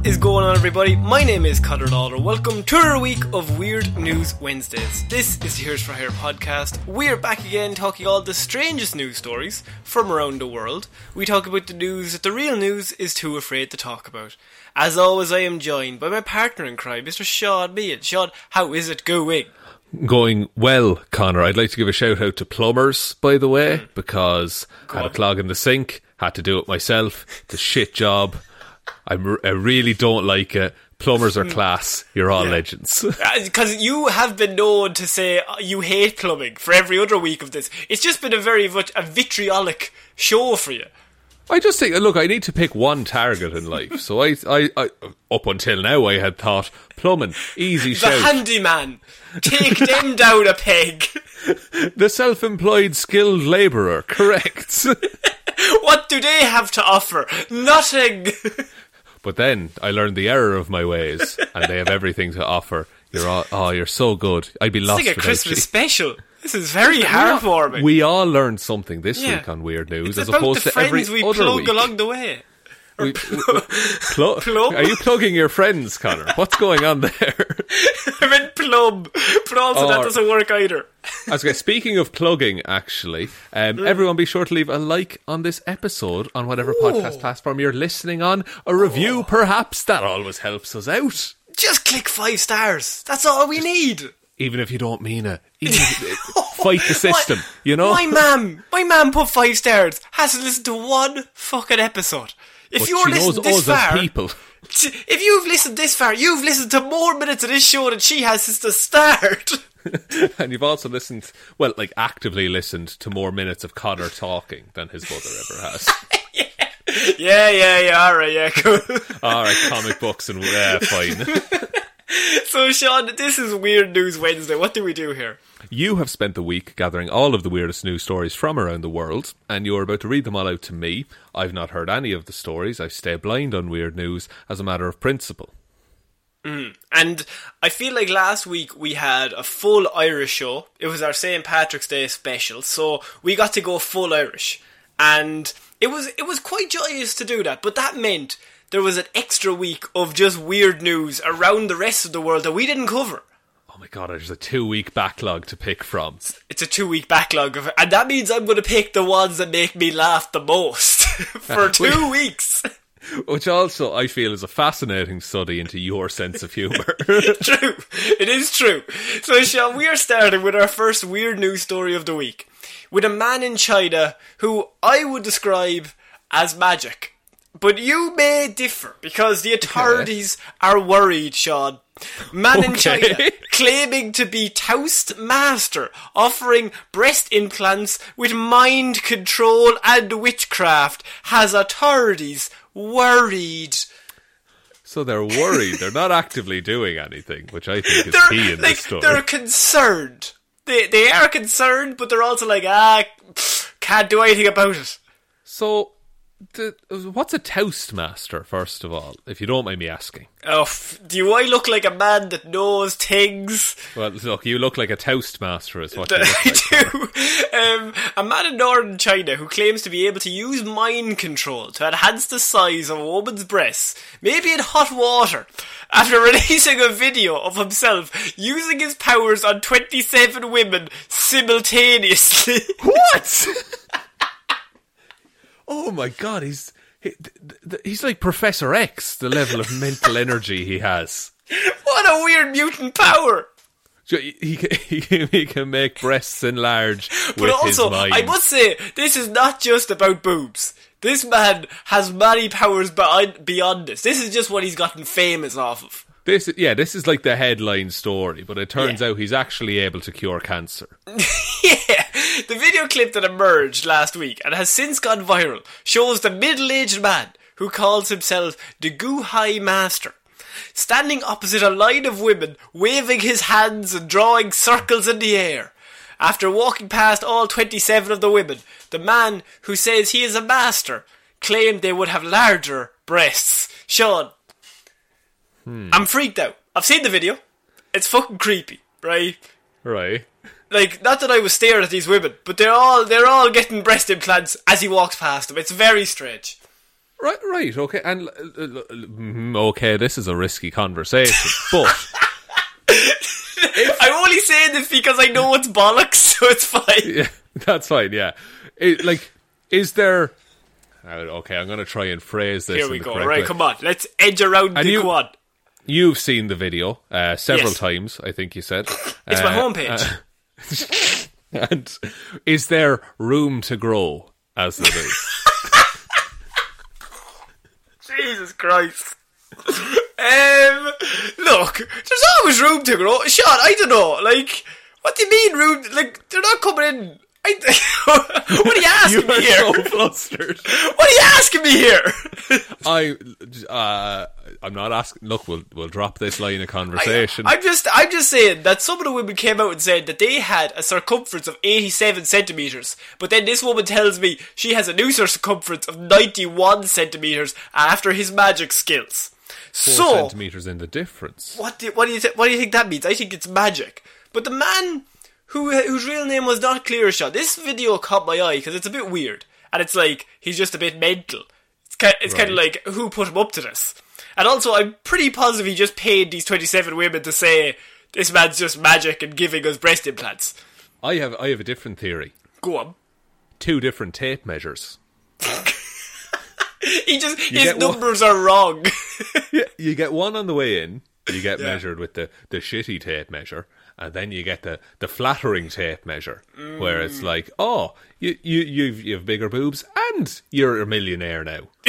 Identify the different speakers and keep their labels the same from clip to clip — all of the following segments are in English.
Speaker 1: What is going on, everybody? My name is Connor Lawler. Welcome to our week of Weird News Wednesdays. This is the Heroes for Hire podcast. We're back again talking all the strangest news stories from around the world. We talk about the news that the real news is too afraid to talk about. As always, I am joined by my partner in crime, Mr. Sean Meehan. Sean, how is it going?
Speaker 2: going well, Connor. I'd like to give a shout out to plumbers, by the way,
Speaker 1: Hmm.
Speaker 2: because I had a clog in the sink, had to do it myself. It's a shit job. I'm, I really don't like it. Plumbers are class. You're all legends.
Speaker 1: Because you have been known to say uh, you hate plumbing for every other week of this. It's just been a very much a vitriolic show for you.
Speaker 2: I just think, look, I need to pick one target in life. So I, I, I up until now, I had thought plumbing, easy show
Speaker 1: The
Speaker 2: shout.
Speaker 1: handyman. Take them down a peg.
Speaker 2: the self-employed skilled labourer, correct.
Speaker 1: What do they have to offer? Nothing.
Speaker 2: But then I learned the error of my ways, and they have everything to offer. You're all, oh, you're so good. I'd be
Speaker 1: It's
Speaker 2: lost
Speaker 1: like a Christmas
Speaker 2: you.
Speaker 1: special. This is very heartwarming.
Speaker 2: We all learned something this
Speaker 1: Yeah.
Speaker 2: week on Weird News,
Speaker 1: it's
Speaker 2: as opposed to every
Speaker 1: friends we
Speaker 2: other
Speaker 1: plug
Speaker 2: week.
Speaker 1: along the way.
Speaker 2: We- we- Plu-
Speaker 1: Plum?
Speaker 2: Are you plugging your friends, Connor? What's going on there?
Speaker 1: I meant plum, but also that doesn't work either.
Speaker 2: Going speaking of plugging, actually, um,
Speaker 1: Mm.
Speaker 2: everyone be sure to leave a like on this episode on whatever podcast platform you're listening on. A review, perhaps that always helps us out,
Speaker 1: Just click five stars. That's all we need.
Speaker 2: even if you don't mean it. Fight the system,
Speaker 1: My-
Speaker 2: you know.
Speaker 1: My mum, my mum put five stars. Has to listen to one fucking episode. If you're listening this far,
Speaker 2: people.
Speaker 1: if you've listened this far, you've listened to more minutes of this show than she has since the start.
Speaker 2: And you've also listened, well, like actively listened to more minutes of Connor talking than his mother ever has.
Speaker 1: yeah, yeah, yeah. All right, yeah, cool.
Speaker 2: All right, comic books and uh, fine.
Speaker 1: so, Sean, this is Weird News Wednesday. What do we do here?
Speaker 2: You have spent the week gathering all of the weirdest news stories from around the world, and you're about to read them all out to me. I've not heard any of the stories. I stay blind on weird news as a matter of principle. Mm.
Speaker 1: And I feel like last week we had a full Irish show. It was our St. Patrick's Day special, so we got to go full Irish. And it was it was quite joyous to do that, but that meant there was an extra week of just weird news around the rest of the world that we didn't cover.
Speaker 2: Oh my god, there's a two week backlog to pick from.
Speaker 1: It's a two week backlog of and that means I'm gonna pick the ones that make me laugh the most for two weeks.
Speaker 2: Which also I feel is a fascinating study into your sense of humour.
Speaker 1: true. It is true. So, Sean, we are starting with our first weird news story of the week. With a man in China who I would describe as magic. But you may differ because the authorities are worried, Sean. Man in China claiming to be Toast Master, offering breast implants with mind control and witchcraft, has authorities worried.
Speaker 2: so they're worried. They're not actively doing anything, which I think is
Speaker 1: they're,
Speaker 2: key in
Speaker 1: like,
Speaker 2: this story.
Speaker 1: they're concerned. they they are concerned, but they're also like, ah, can't do anything about it.
Speaker 2: So, the, what's a toastmaster? First of all, if you don't mind me asking.
Speaker 1: Oh, f- do I look like a man that knows things?
Speaker 2: Well, look, you look like a toastmaster, is what you
Speaker 1: I
Speaker 2: look like.
Speaker 1: do. Um, a man in northern China who claims to be able to use mind control to enhance the size of a woman's breasts, maybe in hot water, after releasing a video of himself using his powers on 27 women simultaneously.
Speaker 2: What? Oh my god, he's he, th- th- he's like Professor X. The level of mental energy he has.
Speaker 1: what a weird mutant power!
Speaker 2: So He, he, can- he, can- he can make breasts enlarge
Speaker 1: But also,
Speaker 2: his mind.
Speaker 1: I must say, this is not just about boobs. This man has many powers beyond, beyond this. This is just what he's gotten famous off of.
Speaker 2: This, yeah, this is like the headline story, but it turns
Speaker 1: Yeah.
Speaker 2: out he's actually able to cure cancer.
Speaker 1: Yeah, the video clip that emerged last week and has since gone viral shows the middle-aged man who calls himself the Guhai Master. Standing opposite a line of women, waving his hands and drawing circles in the air. After walking past all 27 of the women, the man who says he is a master claimed they would have larger breasts. Sean, hmm. I'm freaked out. I've seen the video. It's fucking creepy, right?
Speaker 2: Right.
Speaker 1: like not that I was staring at these women, but they're all they're all getting breast implants as he walks past them. It's very strange.
Speaker 2: Right, right, okay, and mm, okay, this is a risky conversation, but
Speaker 1: I'm only saying this because I know it's bollocks, so it's fine.
Speaker 2: yeah, that's fine. Yeah, It- like, is there? uh, Okay, I'm going to try and phrase this.
Speaker 1: Here we go. Right,
Speaker 2: way.
Speaker 1: come on. Let's edge around
Speaker 2: And
Speaker 1: the
Speaker 2: you-
Speaker 1: quad.
Speaker 2: You've seen the video uh, several
Speaker 1: Yes.
Speaker 2: times, I think you said.
Speaker 1: It's
Speaker 2: Uh,
Speaker 1: my homepage.
Speaker 2: And is there room to grow as it is?
Speaker 1: Jesus Christ. um, look, there's always room to grow. Sean, I don't know. Like, what do you mean room? Like, they're not coming in. I, what are you asking
Speaker 2: you
Speaker 1: me here?
Speaker 2: so flustered.
Speaker 1: What are you asking me here?
Speaker 2: I, uh, I'm not asking. Look, we'll we'll drop this line of conversation.
Speaker 1: I, am just, I'm just saying that some of the women came out and said that they had a circumference of 87 centimeters, but then this woman tells me she has a new circumference of 91 centimeters after his magic skills.
Speaker 2: Four
Speaker 1: so,
Speaker 2: centimeters in the difference.
Speaker 1: what do, what do you th- what do you think that means? I think it's magic. But the man who whose real name was not clear shot. This video caught my eye because it's a bit weird, and it's like he's just a bit mental. It's kind, it's kind of like who put him up to this. And also, I'm pretty positive he just paid these 27 women to say this man's just magic and giving us breast implants.
Speaker 2: I have I have a different theory.
Speaker 1: Go on.
Speaker 2: Two different tape measures.
Speaker 1: He just his
Speaker 2: get one-
Speaker 1: numbers are wrong.
Speaker 2: Yeah, you get one on the way in. You get
Speaker 1: Yeah.
Speaker 2: measured with the, the shitty tape measure, and then you get the, the flattering tape measure, where
Speaker 1: Mm.
Speaker 2: it's like, oh, you you you've you have bigger boobs, and you're a millionaire now.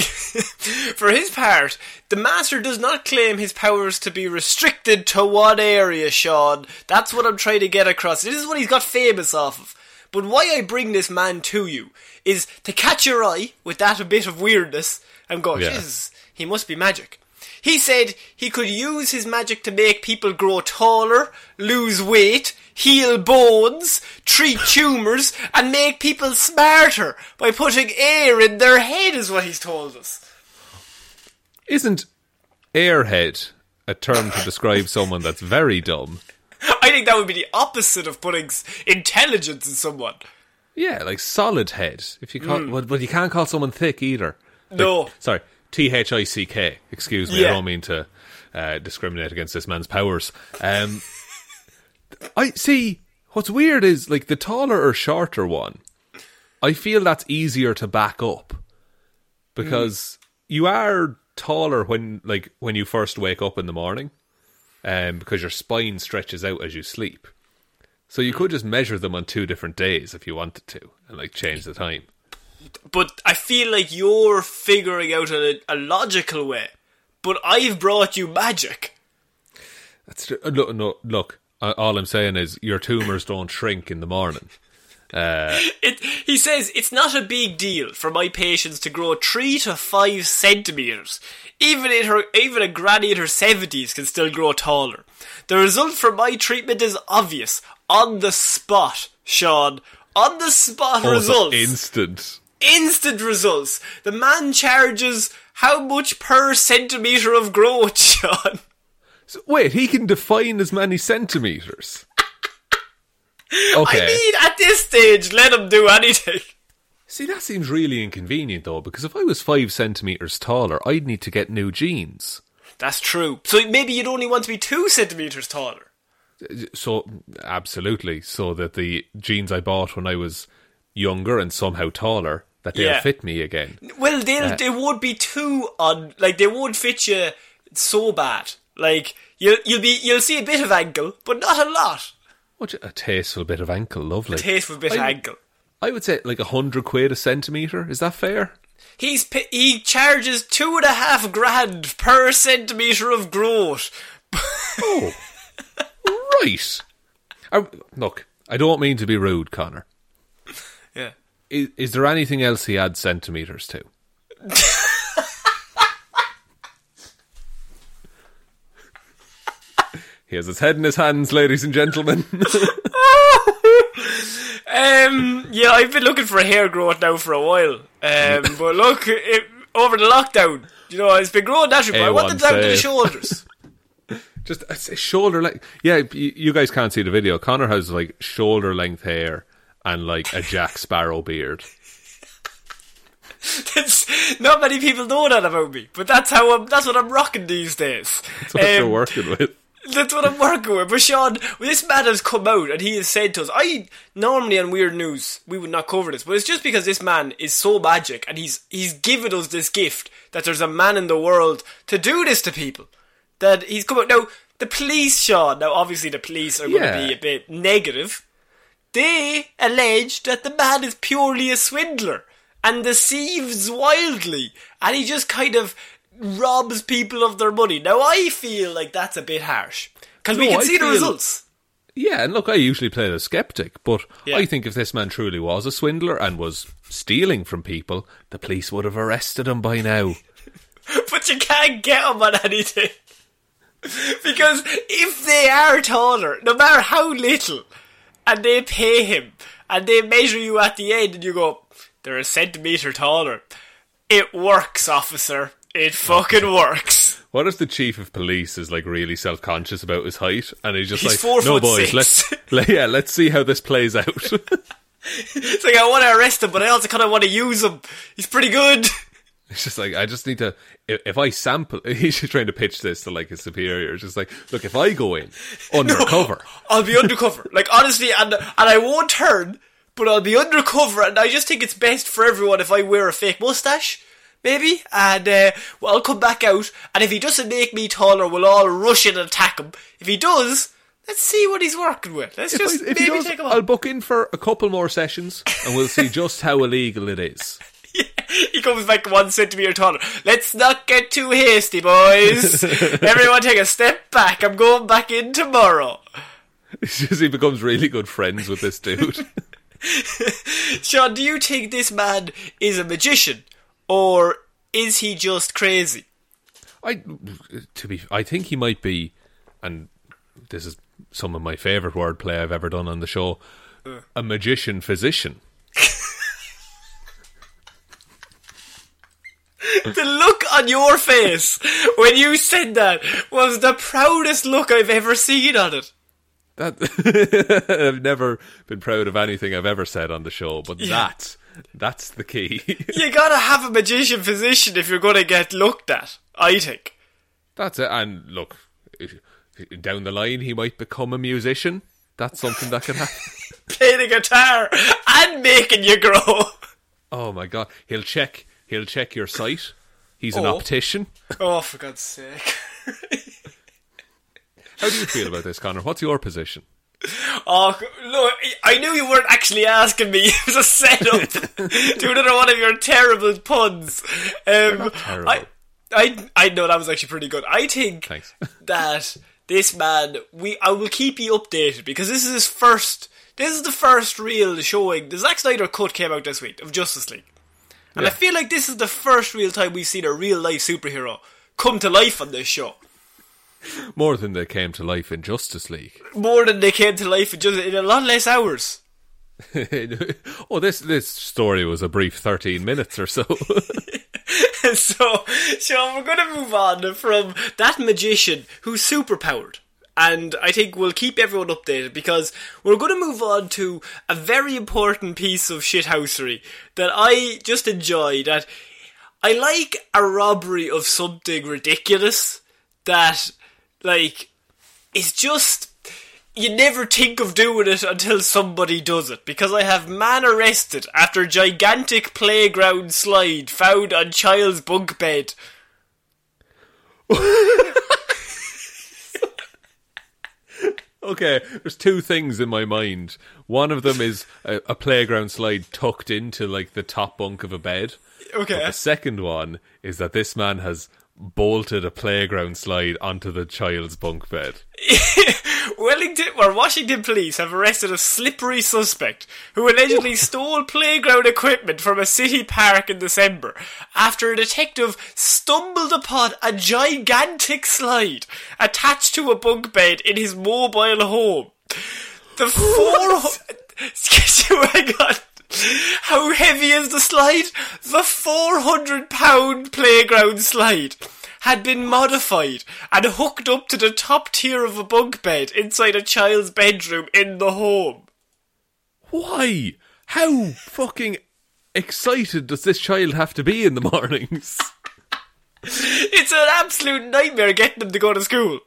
Speaker 1: For his part, the Master does not claim his powers to be restricted to one area, Sean. That's what I'm trying to get across. This is what he's got famous off of. But why I bring this man to you is to catch your eye with that a bit of weirdness and go,
Speaker 2: Yeah.
Speaker 1: Jesus, he must be magic. He said he could use his magic to make people grow taller, lose weight, heal bones, treat tumours, and make people smarter by putting air in their head, is what he's told us.
Speaker 2: Isn't airhead a term to describe someone that's very dumb?
Speaker 1: I think that would be the opposite of putting intelligence in someone.
Speaker 2: Yeah, like solid head. If you call,
Speaker 1: hmm.
Speaker 2: well, but you can't call someone thick either. Like-
Speaker 1: No.
Speaker 2: sorry, T H I C K. Excuse me,
Speaker 1: Yeah.
Speaker 2: I don't mean to uh, discriminate against this man's powers. Um, I see. What's weird is like the taller or shorter one. I feel that's easier to back up because you are taller when like when you first wake up in the morning, um, because your spine stretches out as you sleep. So you could just measure them on two different days if you wanted to, and like change the time.
Speaker 1: But I feel like you're figuring out a, a logical way. But I've brought you magic.
Speaker 2: That's tr- uh, look. No, look. uh, All I'm saying is your tumors don't shrink in the morning.
Speaker 1: It, he says it's not a big deal for my patients to grow three to five centimeters. Even in her, even a granny in her seventies can still grow taller. The result from my treatment is obvious. on the spot, Sean. On the spot
Speaker 2: Oh,
Speaker 1: results.
Speaker 2: instant.
Speaker 1: Instant results. The man charges how much per centimetre of growth, Sean.
Speaker 2: So, wait, he can define as many centimeters. Okay.
Speaker 1: I mean, at this stage, let him do anything.
Speaker 2: See, that seems really inconvenient though, because if I was five centimeters taller, I'd need to get new jeans.
Speaker 1: That's true. So maybe you'd only want to be two centimetres taller.
Speaker 2: So, absolutely, so that the jeans I bought when I was younger and somehow taller, that they'll
Speaker 1: Yeah.
Speaker 2: fit me again.
Speaker 1: Well, they
Speaker 2: Uh,
Speaker 1: they would be too on like they would fit you so bad. Like you'll you'll be you'll see a bit of ankle, but not a lot.
Speaker 2: What a tasteful bit of ankle, lovely.
Speaker 1: Tasteful bit of
Speaker 2: I-
Speaker 1: ankle.
Speaker 2: I would say like a hundred quid a centimeter. Is that fair?
Speaker 1: He's he charges two and a half grand per centimetre of growth.
Speaker 2: Oh, right. I, look, I don't mean to be rude, Connor. Is, is there anything else he adds centimeters to? he has his head in his hands, ladies and gentlemen.
Speaker 1: Um, yeah, I've been looking for a hair growth now for a while. Um, but look, it, over the lockdown, you know, it's been growing naturally. But I want
Speaker 2: A1
Speaker 1: it down to the shoulders.
Speaker 2: Just shoulder length. Yeah, you, you guys can't see the video. Connor has like shoulder length hair and like a Jack Sparrow beard.
Speaker 1: It's- not many people know that about me, but that's how I'm. That's what I'm rocking these days.
Speaker 2: That's what you're
Speaker 1: Um,
Speaker 2: working with.
Speaker 1: That's what I'm working with. But Sean, this man has come out and he has said to us, I normally on Weird News we would not cover this, but it's just because this man is so magic and he's he's given us this gift that there's a man in the world to do this to people. That he's come out now. The police, Sean. Now, obviously, the police are
Speaker 2: Yeah.
Speaker 1: to be a bit negative. They allege that the man is purely a swindler and deceives wildly, and he just kind of robs people of their money. Now, I feel like that's a bit harsh because we can
Speaker 2: I
Speaker 1: see the results.
Speaker 2: Yeah, and look, I usually play the skeptic, but
Speaker 1: Yeah.
Speaker 2: I think if this man truly was a swindler and was stealing from people, the police would have arrested him by now.
Speaker 1: but you can't get them on anything. because if they are taller, no matter how little, and they pay him, and they measure you at the end, and you go, they're a centimetre taller, it works, officer. It fucking works.
Speaker 2: What if the chief of police is like really self conscious about his height and he's just
Speaker 1: He's
Speaker 2: like,
Speaker 1: four
Speaker 2: no boys,
Speaker 1: six."
Speaker 2: let's le- yeah, let's see how this plays out.
Speaker 1: It's like, I want to arrest him, but I also kind of want to use him. He's pretty good.
Speaker 2: It's just like I just need to. If, if I sample, he's just trying to pitch this to like his superior. It's just like, look, if I go in undercover,
Speaker 1: I'll be undercover. Like honestly, and and I won't turn, but I'll be undercover. And I just think it's best for everyone if I wear a fake mustache, maybe. And uh, well, I'll come back out, and if he doesn't make me taller, we'll all rush in and attack him. If he does, let's see what he's working with. Let's
Speaker 2: if,
Speaker 1: just
Speaker 2: I,
Speaker 1: maybe
Speaker 2: does,
Speaker 1: take him
Speaker 2: I'll book in for a couple more sessions and we'll see just how illegal it is.
Speaker 1: he comes back one centimeter taller. Let's not get too hasty, boys. Everyone, take a step back. I'm going back in tomorrow.
Speaker 2: He becomes really good friends with this dude.
Speaker 1: Sean, do you think this man is a magician, or is he just crazy?
Speaker 2: I to be, I think he might be, and this is some of my favorite wordplay I've ever done on the show. Uh. A magician physician.
Speaker 1: The look on your face when you said that was the proudest look I've ever seen on it.
Speaker 2: That I've never been proud of anything I've ever said on the show, but that that's the key.
Speaker 1: You gotta have a magician physician if you're gonna get looked at, I think.
Speaker 2: that's it. And look, down the line, he might become a musician. That's something that could happen.
Speaker 1: Playing the guitar and making you grow.
Speaker 2: Oh my god, he'll check. He'll check your sight. He's an
Speaker 1: Oh.
Speaker 2: optician.
Speaker 1: Oh, for God's sake.
Speaker 2: How do you feel about this, Connor? What's your position?
Speaker 1: Oh, look, I knew you weren't actually asking me. It was a setup to another one of your terrible puns. Um,
Speaker 2: terrible.
Speaker 1: I, I, I know that was actually pretty good. I think
Speaker 2: Thanks.
Speaker 1: that this man, we, I will keep you updated because this is his first. This is the first real showing. The Zack Snyder cut came out this week of Justice League, and I feel like this is the first real time we've seen a real life superhero come to life on this show.
Speaker 2: More than they came to life in Justice League.
Speaker 1: More than they came to life in just in a lot less hours.
Speaker 2: oh, this this story was a brief thirteen minutes or so.
Speaker 1: so, so we're going to move on from that magician who's superpowered. And I think we'll keep everyone updated because we're going to move on to a very important piece of shithousery that I just enjoy. That I like a robbery of something ridiculous that, like, is just you never think of doing it until somebody does it. Because I have man arrested after gigantic playground slide found on child's bunk bed.
Speaker 2: okay, there's two things in my mind. One of them is a, a playground slide tucked into like the top bunk of a bed.
Speaker 1: Okay.
Speaker 2: But the second one is that this man has bolted a playground slide onto the child's bunk bed.
Speaker 1: Wellington or Washington police have arrested a slippery suspect who allegedly stole playground equipment from a city park in December after a detective stumbled upon a gigantic slide attached to a bunk bed in his mobile home. The four hang on. How heavy is the slide? The 400 pound playground slide had been modified and hooked up to the top tier of a bunk bed inside a child's bedroom in the home.
Speaker 2: Why? How fucking excited does this child have to be in the mornings?
Speaker 1: It's an absolute nightmare getting them to go to school.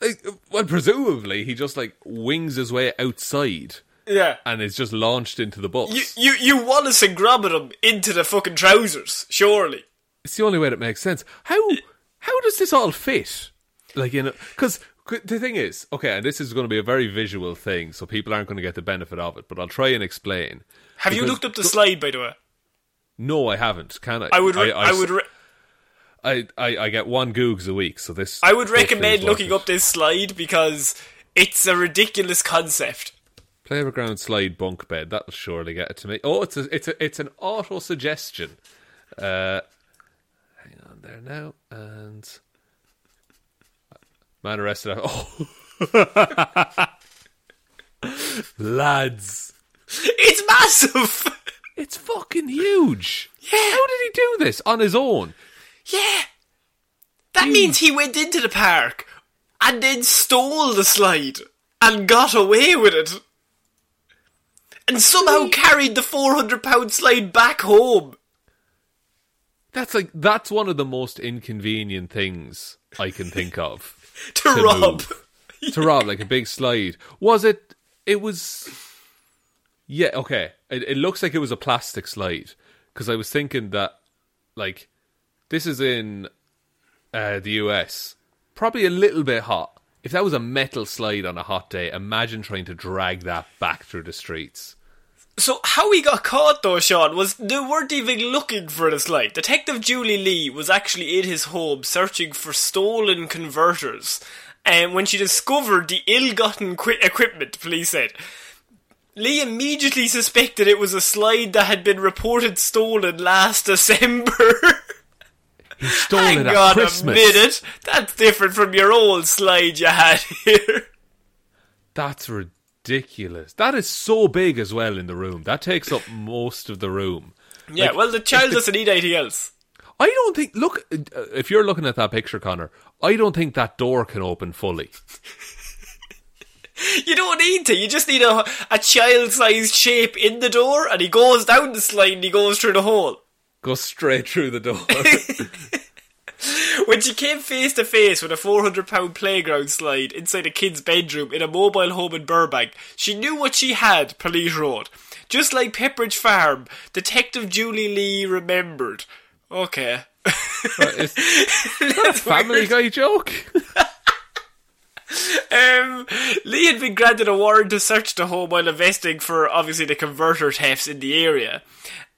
Speaker 2: Like, well, presumably he just like wings his way outside
Speaker 1: Yeah.
Speaker 2: and it's just launched into the bus.
Speaker 1: You, you, you Wallace and Gromit him into the fucking trousers, surely.
Speaker 2: It's the only way that makes sense. How how does this all fit? Like you know, because the thing is, okay, and this is going to be a very visual thing, so people aren't going to get the benefit of it. But I'll try and explain.
Speaker 1: Have you looked up the slide, by the way?
Speaker 2: No, I haven't. Can I?
Speaker 1: I would, re-
Speaker 2: I,
Speaker 1: I, would, re-
Speaker 2: I, I, I get one Googs a week, so this.
Speaker 1: I would recommend looking
Speaker 2: it.
Speaker 1: up this slide because it's a ridiculous concept.
Speaker 2: Playground slide bunk bed. That'll surely get it to me. Oh, it's a, it's a, it's an auto suggestion. Uh, hang on there now, and man arrested. Oh, lads,
Speaker 1: It's massive.
Speaker 2: it's fucking huge. Yeah. How did he do this on his own?
Speaker 1: yeah. That means he went into the park and then stole the slide and got away with it. And somehow carried the 400 pound slide back home.
Speaker 2: That's like that's one of the most inconvenient things I can think of.
Speaker 1: To,
Speaker 2: to
Speaker 1: rob.
Speaker 2: move. to rob like a big slide. Was it? It was. Yeah. Okay. It, it looks like it was a plastic slide because I was thinking that, like, this is in uh, the US, probably a little bit hot. If that was a metal slide on a hot day, imagine trying to drag that back through the streets.
Speaker 1: So how he got caught though, Sean, was they weren't even looking for the slide. Detective Julie Lee was actually in his home searching for stolen converters. And when she discovered the ill-gotten qui- equipment, police said, Lee immediately suspected it was a slide that had been reported stolen last December.
Speaker 2: He stole
Speaker 1: Hang
Speaker 2: it at
Speaker 1: on
Speaker 2: Christmas.
Speaker 1: a minute, that's different from your old slide you had here.
Speaker 2: That's ridiculous. That is so big as well in the room. That takes up most of the room.
Speaker 1: Yeah,
Speaker 2: Like,
Speaker 1: well, the child doesn't need anything else.
Speaker 2: I don't think. Look, uh, if you're looking at that picture, Connor, I don't think that door can open fully.
Speaker 1: You don't need to. You just need a, a child-sized shape in the door, and he goes down the slide and he goes through the hole.
Speaker 2: Go straight through the door.
Speaker 1: When she came face to face with a 400 pound playground slide inside a kid's bedroom in a mobile home in Burbank, she knew what she had, police wrote. Just like Pepperidge Farm, Detective Julie Lee remembered. Okay.
Speaker 2: is, is that a Family Guy joke?
Speaker 1: Um, Lee had been granted a warrant to search the home while investing for obviously the converter thefts in the area.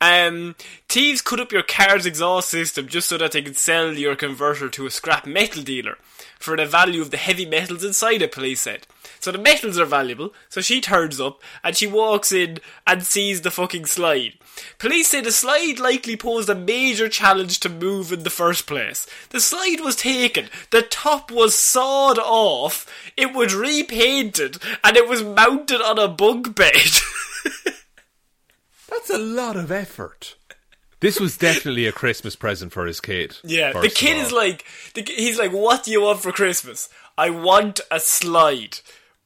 Speaker 1: Um, thieves cut up your car's exhaust system just so that they could sell your converter to a scrap metal dealer for the value of the heavy metals inside it, police said. So the metals are valuable, so she turns up and she walks in and sees the fucking slide. Police say the slide likely posed a major challenge to move in the first place. The slide was taken, the top was sawed off, it was repainted, and it was mounted on a bunk bed.
Speaker 2: That's a lot of effort. This was definitely a Christmas present for his kid.
Speaker 1: Yeah, the kid is like, the, he's like, what do you want for Christmas? I want a slide.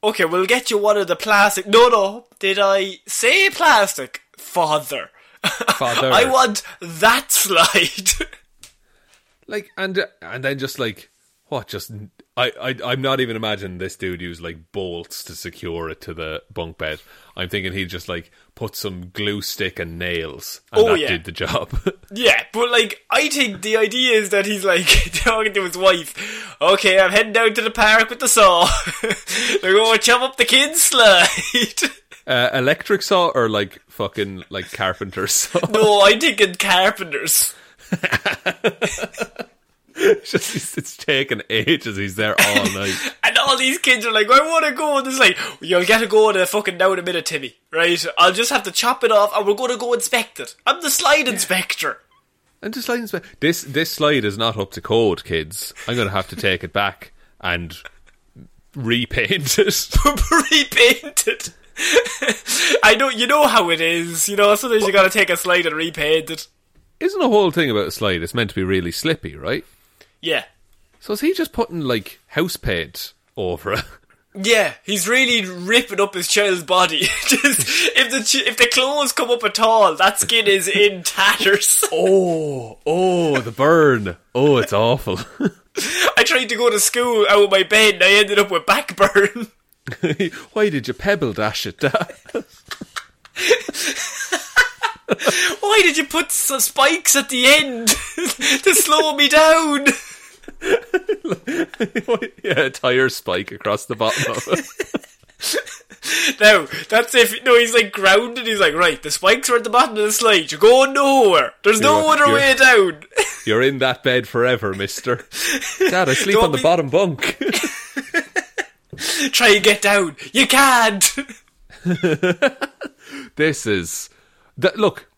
Speaker 1: Okay, we'll get you one of the plastic. No, no, did I say plastic? Father.
Speaker 2: Father.
Speaker 1: I want that slide.
Speaker 2: like and and then just like what just I, I I'm not even imagining this dude used like bolts to secure it to the bunk bed. I'm thinking he just like put some glue stick and nails and
Speaker 1: Oh,
Speaker 2: that
Speaker 1: yeah.
Speaker 2: did the job.
Speaker 1: yeah, but like, I think the idea is that he's like talking to his wife. Okay, I'm heading down to the park with the saw. They're going to chop up the kids' slide.
Speaker 2: uh, electric saw or like fucking like carpenter saw.
Speaker 1: no, I'm thinking carpenters.
Speaker 2: it's just it's, it's taking ages. He's there all night.
Speaker 1: And all these kids are like, I want to go. And it's like, you'll get to go in a fucking now in a minute, Timmy. Right? I'll just have to chop it off and we're going to go inspect it. I'm the slide inspector.
Speaker 2: And just slide inspe- this this slide is not up to code, kids. I'm gonna have to take it back and repaint it.
Speaker 1: repaint it. I know, you know how it is. You know, sometimes you gotta take a slide and repaint it.
Speaker 2: Isn't the whole thing about a slide? It's meant to be really slippy, right?
Speaker 1: Yeah.
Speaker 2: So is he just putting like house paint over it?
Speaker 1: Yeah, he's really ripping up his child's body. Just, if the if the clothes come up at all, that skin is in tatters.
Speaker 2: Oh, oh, the burn! Oh, it's awful.
Speaker 1: I tried to go to school out of my bed and I ended up with back burn.
Speaker 2: Why did you pebble dash it?
Speaker 1: Why did you put spikes at the end to slow me down?
Speaker 2: yeah, a tire spike across the bottom of it.
Speaker 1: No, that's if no, he's like grounded. He's like, right, the spikes are at the bottom of the slide. You're going nowhere. There's no
Speaker 2: You're-
Speaker 1: other
Speaker 2: you're-
Speaker 1: way down.
Speaker 2: You're in that bed forever, Mister. Dad, I sleep
Speaker 1: Don't
Speaker 2: on the
Speaker 1: be-
Speaker 2: bottom bunk.
Speaker 1: Try and get down. You can't.
Speaker 2: this is that. Look,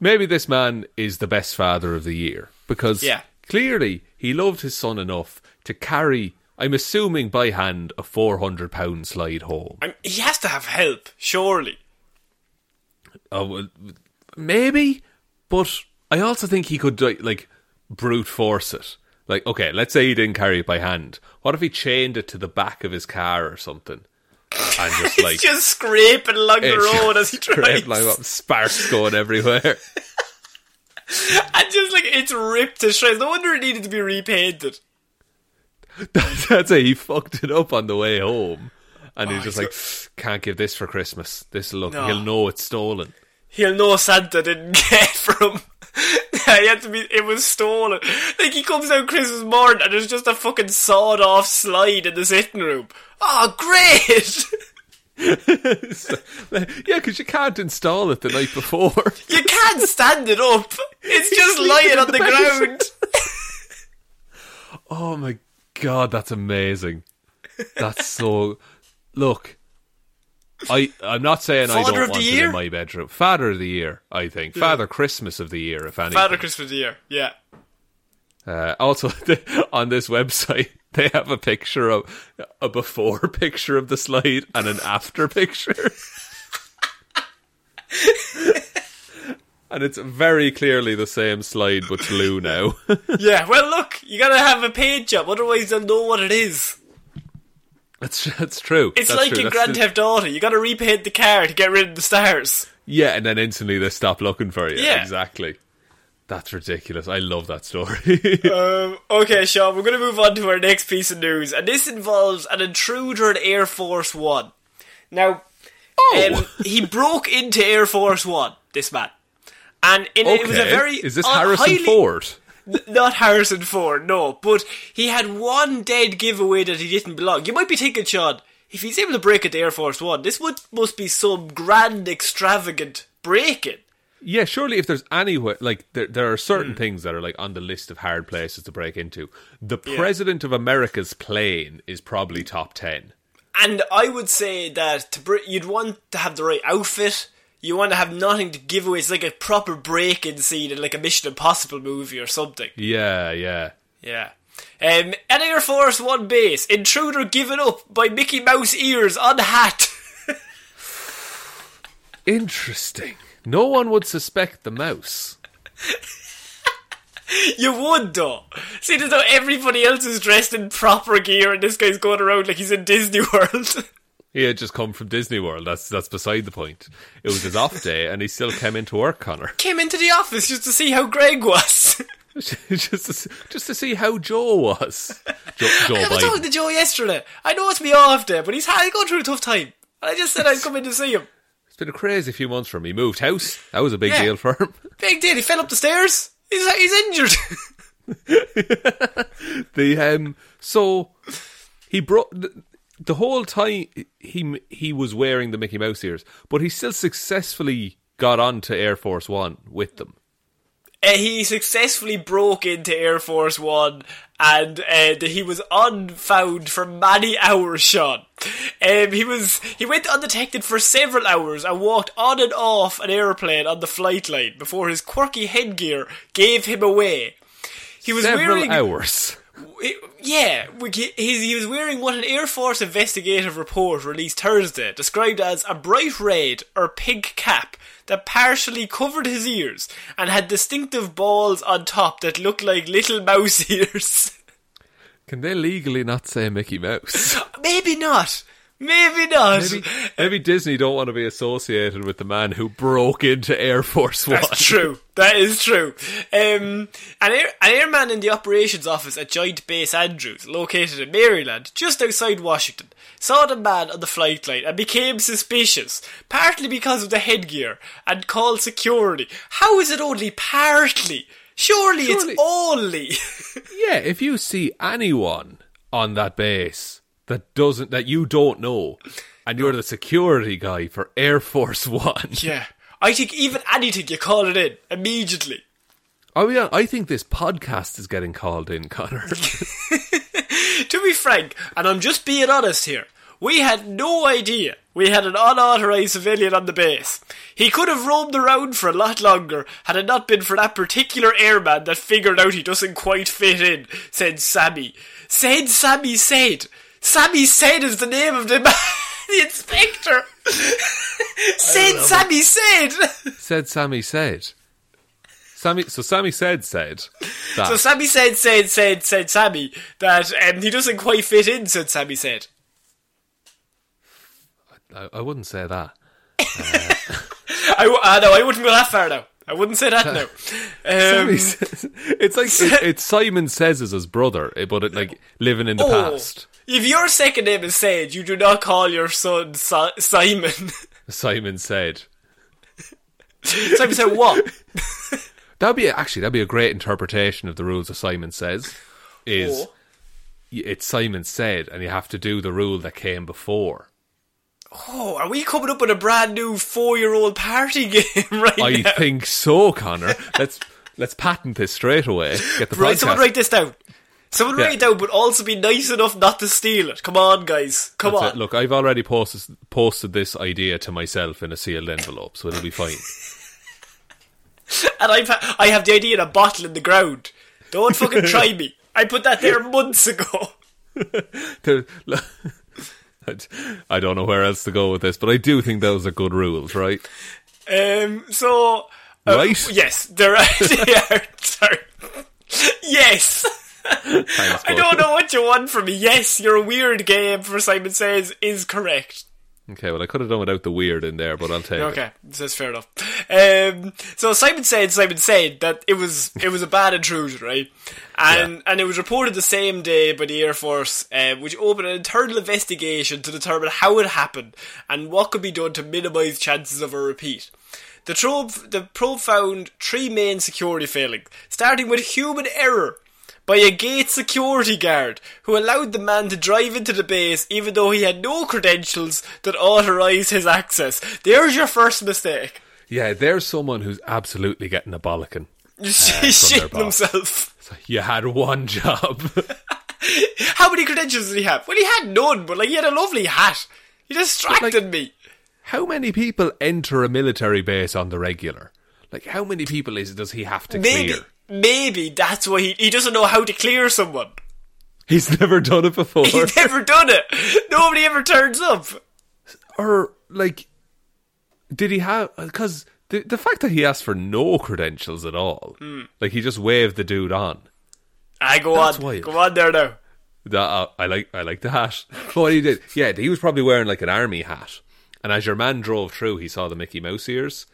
Speaker 2: maybe this man is the best father of the year because
Speaker 1: Yeah.
Speaker 2: clearly he loved his son enough to carry. I'm assuming by hand a 400 pound slide home.
Speaker 1: I he has to have help, surely.
Speaker 2: Oh, well, maybe, but I also think he could like, brute force it. Like, okay, let's say he didn't carry it by hand. What if he chained it to the back of his car or something, and just like
Speaker 1: He's just scraping along the road as he drives,
Speaker 2: like sparks going everywhere.
Speaker 1: and just like it's ripped to shreds. No wonder it needed to be repainted.
Speaker 2: That's it. He fucked it up on the way home, and
Speaker 1: Oh,
Speaker 2: he's just
Speaker 1: he's
Speaker 2: like, "Can't give this for Christmas. This look.
Speaker 1: No.
Speaker 2: He'll know it's stolen."
Speaker 1: He'll know Santa didn't get from. he had to be. It was stolen. Like he comes down Christmas morning and there's just a fucking sawed off slide in the sitting room. Oh, great!
Speaker 2: yeah, because you can't install it the night before.
Speaker 1: You can't stand it up. It's just lying on
Speaker 2: the
Speaker 1: the ground.
Speaker 2: oh my god, that's amazing. That's so. Look, I I'm not saying I don't want it in my bedroom. Father of the year, I think. Father Christmas of the year, if anything.
Speaker 1: Father Christmas of the year. Yeah.
Speaker 2: Uh, also, on this website, they have a picture of a before picture of the slide and an after picture. and it's very clearly the same slide, but blue now.
Speaker 1: Yeah. Well, look, you gotta have a paint job, otherwise they'll know what it is.
Speaker 2: that's that's true.
Speaker 1: It's
Speaker 2: That's
Speaker 1: like
Speaker 2: true.
Speaker 1: in
Speaker 2: That's
Speaker 1: Grand
Speaker 2: the-
Speaker 1: Theft Auto. You gotta repaint the car to get rid of the stars.
Speaker 2: Yeah, and then instantly they stop looking for you.
Speaker 1: Yeah.
Speaker 2: exactly. That's ridiculous. I love that story.
Speaker 1: Um, okay, Sean, we're going to move on to our next piece of news, and this involves an intruder at Air Force One. Now,
Speaker 2: Oh.
Speaker 1: um, he broke into Air Force One, this man. And in, it was a very.
Speaker 2: Is this Harrison
Speaker 1: highly-
Speaker 2: Ford?
Speaker 1: Not Harrison Ford, no. But he had one dead giveaway that he didn't belong. You might be thinking, Sean, if he's able to break into Air Force One, this would must be some grand, extravagant break-in.
Speaker 2: Yeah, surely if there's anywhere like there, there are certain things that are like on the list of hard places to break into. The president of America's plane is probably top ten.
Speaker 1: And I would say that to br- you'd want to have the right outfit. You want to have nothing to give away. It's like a proper break-in scene in like a Mission Impossible movie or something.
Speaker 2: Yeah, yeah.
Speaker 1: Yeah. Um, at Air Force One base, intruder given up by Mickey Mouse ears on hat.
Speaker 2: Interesting. No one would suspect the mouse.
Speaker 1: you would though. See, as though everybody else is dressed in proper gear, and this guy's going around like he's in Disney World.
Speaker 2: He had just come from Disney World. That's that's beside the point. It was his off day, and he still came into work, Connor.
Speaker 1: Came into the office just to see how Greg was.
Speaker 2: just to, see- just to see how Joe was. Joe, Joe
Speaker 1: I was talking to Joe yesterday. I know it's me off day, but he's had going through a tough time. And I just said I'd come in to see him.
Speaker 2: It's been a crazy few months for him. He moved house. That was a big
Speaker 1: Yeah.
Speaker 2: deal for him.
Speaker 1: Big deal. He fell up the stairs. He's he's injured.
Speaker 2: The um, so he brought the, the whole time he he was wearing the Mickey Mouse ears, but he still successfully got onto Air Force One with them.
Speaker 1: Uh, he successfully broke into Air Force One and uh, he was unfound for many hours, Sean. Um, he was he went undetected for several hours and walked on and off an airplane on the flight line before his quirky headgear gave him away. He was
Speaker 2: Several
Speaker 1: wearing
Speaker 2: hours.
Speaker 1: Yeah, we- he, he was wearing what an Air Force investigative report released Thursday described as a bright red or pink cap that partially covered his ears and had distinctive balls on top that looked like little mouse ears.
Speaker 2: Can they legally not say Mickey Mouse?
Speaker 1: Maybe not. Maybe not.
Speaker 2: Maybe, maybe Disney don't want to be associated with the man who broke into Air Force One.
Speaker 1: That's true. That is true. Um, an, air, an airman in the operations office at Joint Base Andrews, located in Maryland, just outside Washington, saw the man on the flight line and became suspicious, partly because of the headgear, and called security. How is it only partly? Surely,
Speaker 2: Surely-
Speaker 1: it's only.
Speaker 2: Yeah, if you see anyone on that base that doesn't that you don't know, and you're the security guy for Air Force One,
Speaker 1: yeah. I think even anything, you call it in immediately.
Speaker 2: oh yeah, I think this podcast is getting called in, Connor.
Speaker 1: to be frank, and I'm just being honest here, we had no idea we had an unauthorized civilian on the base. He could have roamed around for a lot longer had it not been for that particular airman that figured out he doesn't quite fit in, said Sammy. Said Sammy said. Sammy said is the name of the man, the inspector. said Sammy said.
Speaker 2: said Sammy said. Sammy, so Sammy said said that.
Speaker 1: So Sammy said, said, said, said Sammy that um, he doesn't quite fit in, said Sammy said.
Speaker 2: I, I wouldn't say that.
Speaker 1: I, w- uh, no, I wouldn't go that far now. I wouldn't say that now. Um,
Speaker 2: says- it's like it, it's Simon Says is his brother, eh, but it, like living in the
Speaker 1: oh,
Speaker 2: past.
Speaker 1: If your second name is Sage, you do not call your son si- Simon.
Speaker 2: Simon said.
Speaker 1: Simon said what?
Speaker 2: That'd be actually that'd be a great interpretation of the rules of Simon Says. Is
Speaker 1: Oh.
Speaker 2: it's Simon said, and you have to do the rule that came before.
Speaker 1: Oh, are we coming up with a brand new four-year-old party game right
Speaker 2: I
Speaker 1: now?
Speaker 2: think so, Connor. Let's let's patent this straight away. Get the
Speaker 1: Right,
Speaker 2: podcast.
Speaker 1: someone write this down. Someone
Speaker 2: Yeah.
Speaker 1: write it down, but also be nice enough not to steal it. Come on, guys. Come
Speaker 2: That's
Speaker 1: on.
Speaker 2: it. Look, I've already posted posted this idea to myself in a sealed envelope, so it'll be fine.
Speaker 1: And I've ha- I have the idea in a bottle in the ground. Don't fucking try me. I put that there months ago.
Speaker 2: I don't know where else to go with this, but I do think those are good rules, right?
Speaker 1: Um, so. uh,
Speaker 2: Right?
Speaker 1: Yes, there are sorry. Yes! I don't know what you want from me. Yes, your weird game for Simon Says is correct.
Speaker 2: Okay, well, I could have done without the weird in there, but I'll take it.
Speaker 1: Okay, that's fair enough. Um, so Simon said, Simon said that it was it was a bad intrusion, right? And and it was reported the same day by the Air Force, uh, which opened an internal investigation to determine how it happened and what could be done to minimise chances of a repeat. The probe, the probe found three main security failings, starting with human error by a gate security guard who allowed the man to drive into the base even though he had no credentials that authorised his access. There's your first mistake.
Speaker 2: Yeah, there's someone who's absolutely getting a bollocking.
Speaker 1: Uh,
Speaker 2: from
Speaker 1: shitting himself.
Speaker 2: So you had one job.
Speaker 1: How many credentials did he have? Well, he had none, but like he had a lovely hat. He distracted me.
Speaker 2: how many people enter a military base on the regular? Like, how many people is does he have to
Speaker 1: Maybe,
Speaker 2: clear?
Speaker 1: Maybe that's why he he doesn't know how to clear someone.
Speaker 2: He's never done it before.
Speaker 1: He's never done it. Nobody ever turns up.
Speaker 2: or like, did he have? Because the the fact that he asked for no credentials at all,
Speaker 1: Hmm.
Speaker 2: like he just waved the dude on.
Speaker 1: I go
Speaker 2: That's
Speaker 1: on,
Speaker 2: wild.
Speaker 1: go on there now.
Speaker 2: That uh, I like. I like the hat. But what he did, yeah, he was probably wearing like an army hat. And as your man drove through, he saw the Mickey Mouse ears,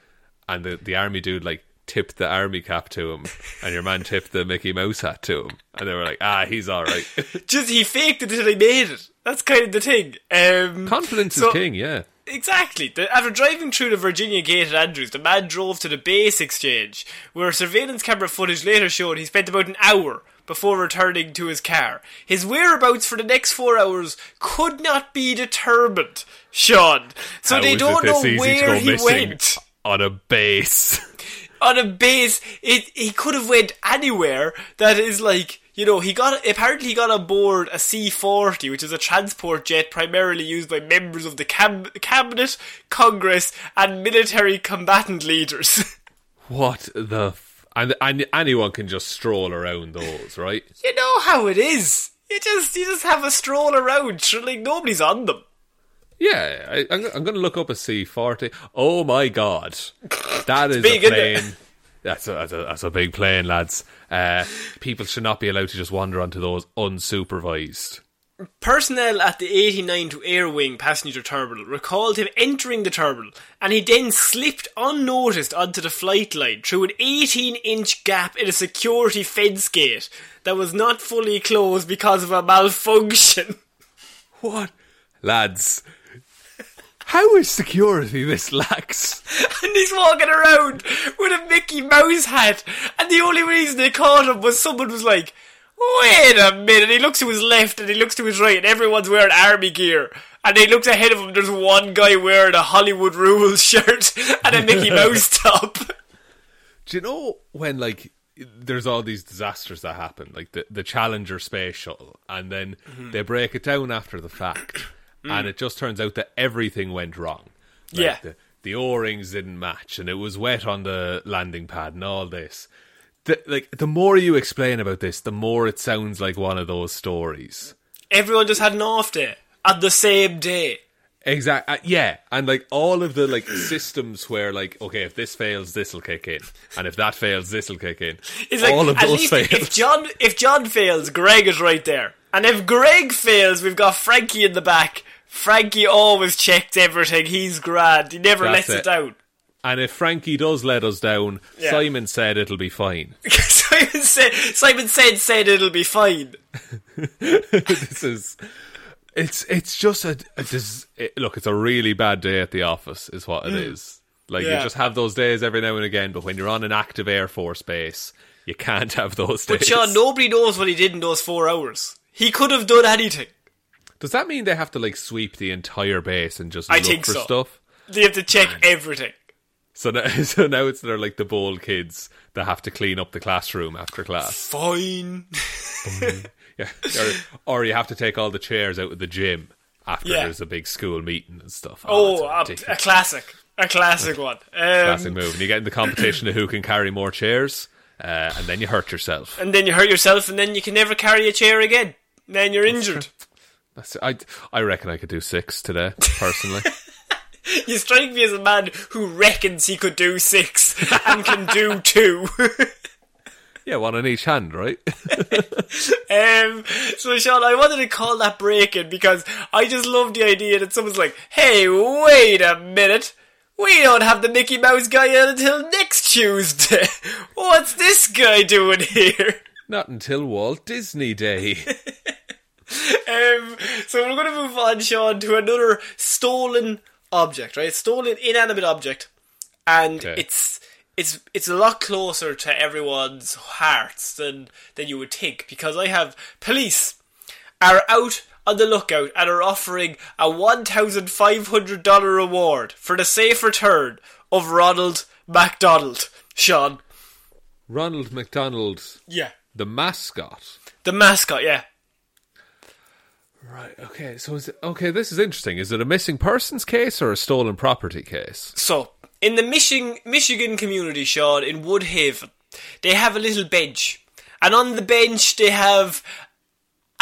Speaker 2: and the the army dude like tipped the army cap to him, and your man tipped the Mickey Mouse hat to him, and they were like, ah, he's all right.
Speaker 1: Just he faked it until he made it. That's kind of the thing. Um,
Speaker 2: Confidence
Speaker 1: so-
Speaker 2: is king. Yeah.
Speaker 1: Exactly. The, after driving through the Virginia Gate at Andrews, the man drove to the base exchange, where surveillance camera footage later showed he spent about an hour before returning to his car. His whereabouts for the next four hours could not be determined, Sean. So
Speaker 2: How
Speaker 1: they don't know where he went.
Speaker 2: on a base.
Speaker 1: On a base, it he could have went anywhere that is like you know he got apparently he got on board a C forty, which is a transport jet primarily used by members of the cab- cabinet, Congress, and military combatant leaders.
Speaker 2: what the? F- and, and anyone can just stroll around those, right?
Speaker 1: you know how it is. You just you just have a stroll around, like nobody's on them.
Speaker 2: Yeah, I, I'm, I'm going to look up a C40. Oh my god, that is
Speaker 1: big,
Speaker 2: a plane. That's a, that's a that's a big plane, lads. Uh, people should not be allowed to just wander onto those unsupervised.
Speaker 1: Personnel at the 89 to Air Wing passenger terminal recalled him entering the terminal and he then slipped unnoticed onto the flight line through an 18 inch gap in a security fence gate that was not fully closed because of a malfunction.
Speaker 2: What, lads? How is security this lax?
Speaker 1: and he's walking around with a Mickey Mouse hat and the only reason they caught him was someone was like, Wait a minute, he looks to his left and he looks to his right and everyone's wearing army gear. And he looks ahead of him, there's one guy wearing a Hollywood Rules shirt and a Mickey Mouse top.
Speaker 2: Do you know when like there's all these disasters that happen, like the the Challenger space shuttle, and then
Speaker 1: Mm-hmm.
Speaker 2: they break it down after the fact, and it just turns out that everything went wrong. Like,
Speaker 1: Mm. Yeah.
Speaker 2: the, the O rings didn't match, and it was wet on the landing pad, and all this. The, like the more you explain about this, the more it sounds like one of those stories.
Speaker 1: Everyone just had an off day on the same day.
Speaker 2: Exactly. uh, yeah, and like all of the like systems where like okay, if this fails, this will kick in, and if that fails, this will kick in.
Speaker 1: It's like
Speaker 2: all of
Speaker 1: at
Speaker 2: those
Speaker 1: least
Speaker 2: fails.
Speaker 1: if John if John fails, Greg is right there. And if Greg fails, we've got Frankie in the back. Frankie always checks everything. He's grand. He never
Speaker 2: That's
Speaker 1: lets it
Speaker 2: it.
Speaker 1: down.
Speaker 2: And if Frankie does let us down,
Speaker 1: Yeah.
Speaker 2: Simon said it'll be fine.
Speaker 1: Simon said Simon said said it'll be fine.
Speaker 2: this is it's it's just a, a dis, it, look. It's a really bad day at the office, is what it is. Like
Speaker 1: Mm. Yeah.
Speaker 2: you just have those days every now and again, but when you're on an active Air Force base, you can't have those days.
Speaker 1: But Sean, nobody knows what he did in those four hours. He could have done anything.
Speaker 2: Does that mean they have to like sweep the entire base and just
Speaker 1: I
Speaker 2: look
Speaker 1: think
Speaker 2: for
Speaker 1: so.
Speaker 2: stuff?
Speaker 1: They have to check everything.
Speaker 2: So now, so now it's they're like the bold kids that have to clean up the classroom after class.
Speaker 1: Fine.
Speaker 2: Yeah, or, or you have to take all the chairs out of the gym after
Speaker 1: Yeah.
Speaker 2: there's a big school meeting and stuff.
Speaker 1: Oh,
Speaker 2: it's
Speaker 1: a, a classic. A classic one. Um,
Speaker 2: classic move. And you get in the competition of who can carry more chairs, uh, and then you hurt yourself.
Speaker 1: And then you hurt yourself, and then you can never carry a chair again. Then you're injured.
Speaker 2: That's, I I reckon I could do six today, personally.
Speaker 1: You strike me as a man who reckons he could do six and can do two.
Speaker 2: yeah, one on each hand, right?
Speaker 1: um, so, Sean, I wanted to call that break in because I just love the idea that someone's like, hey, wait a minute. We don't have the Mickey Mouse guy in until next Tuesday. What's this guy doing here?
Speaker 2: Not until Walt Disney Day.
Speaker 1: Um, so we're going to move on, Sean, to another stolen object, right? Stolen inanimate object, and
Speaker 2: Okay.
Speaker 1: it's it's it's a lot closer to everyone's hearts than than you would think because I have police are out on the lookout and are offering a one thousand five hundred dollar reward for the safe return of Ronald McDonald. Sean.
Speaker 2: Ronald McDonald,
Speaker 1: Yeah.
Speaker 2: the mascot.
Speaker 1: The mascot, yeah.
Speaker 2: Right. Okay. So is it okay? This is interesting. Is it a missing persons case or a stolen property case?
Speaker 1: So, in the Michigan, Michigan community, Sean, in Woodhaven, they have a little bench. And on the bench, they have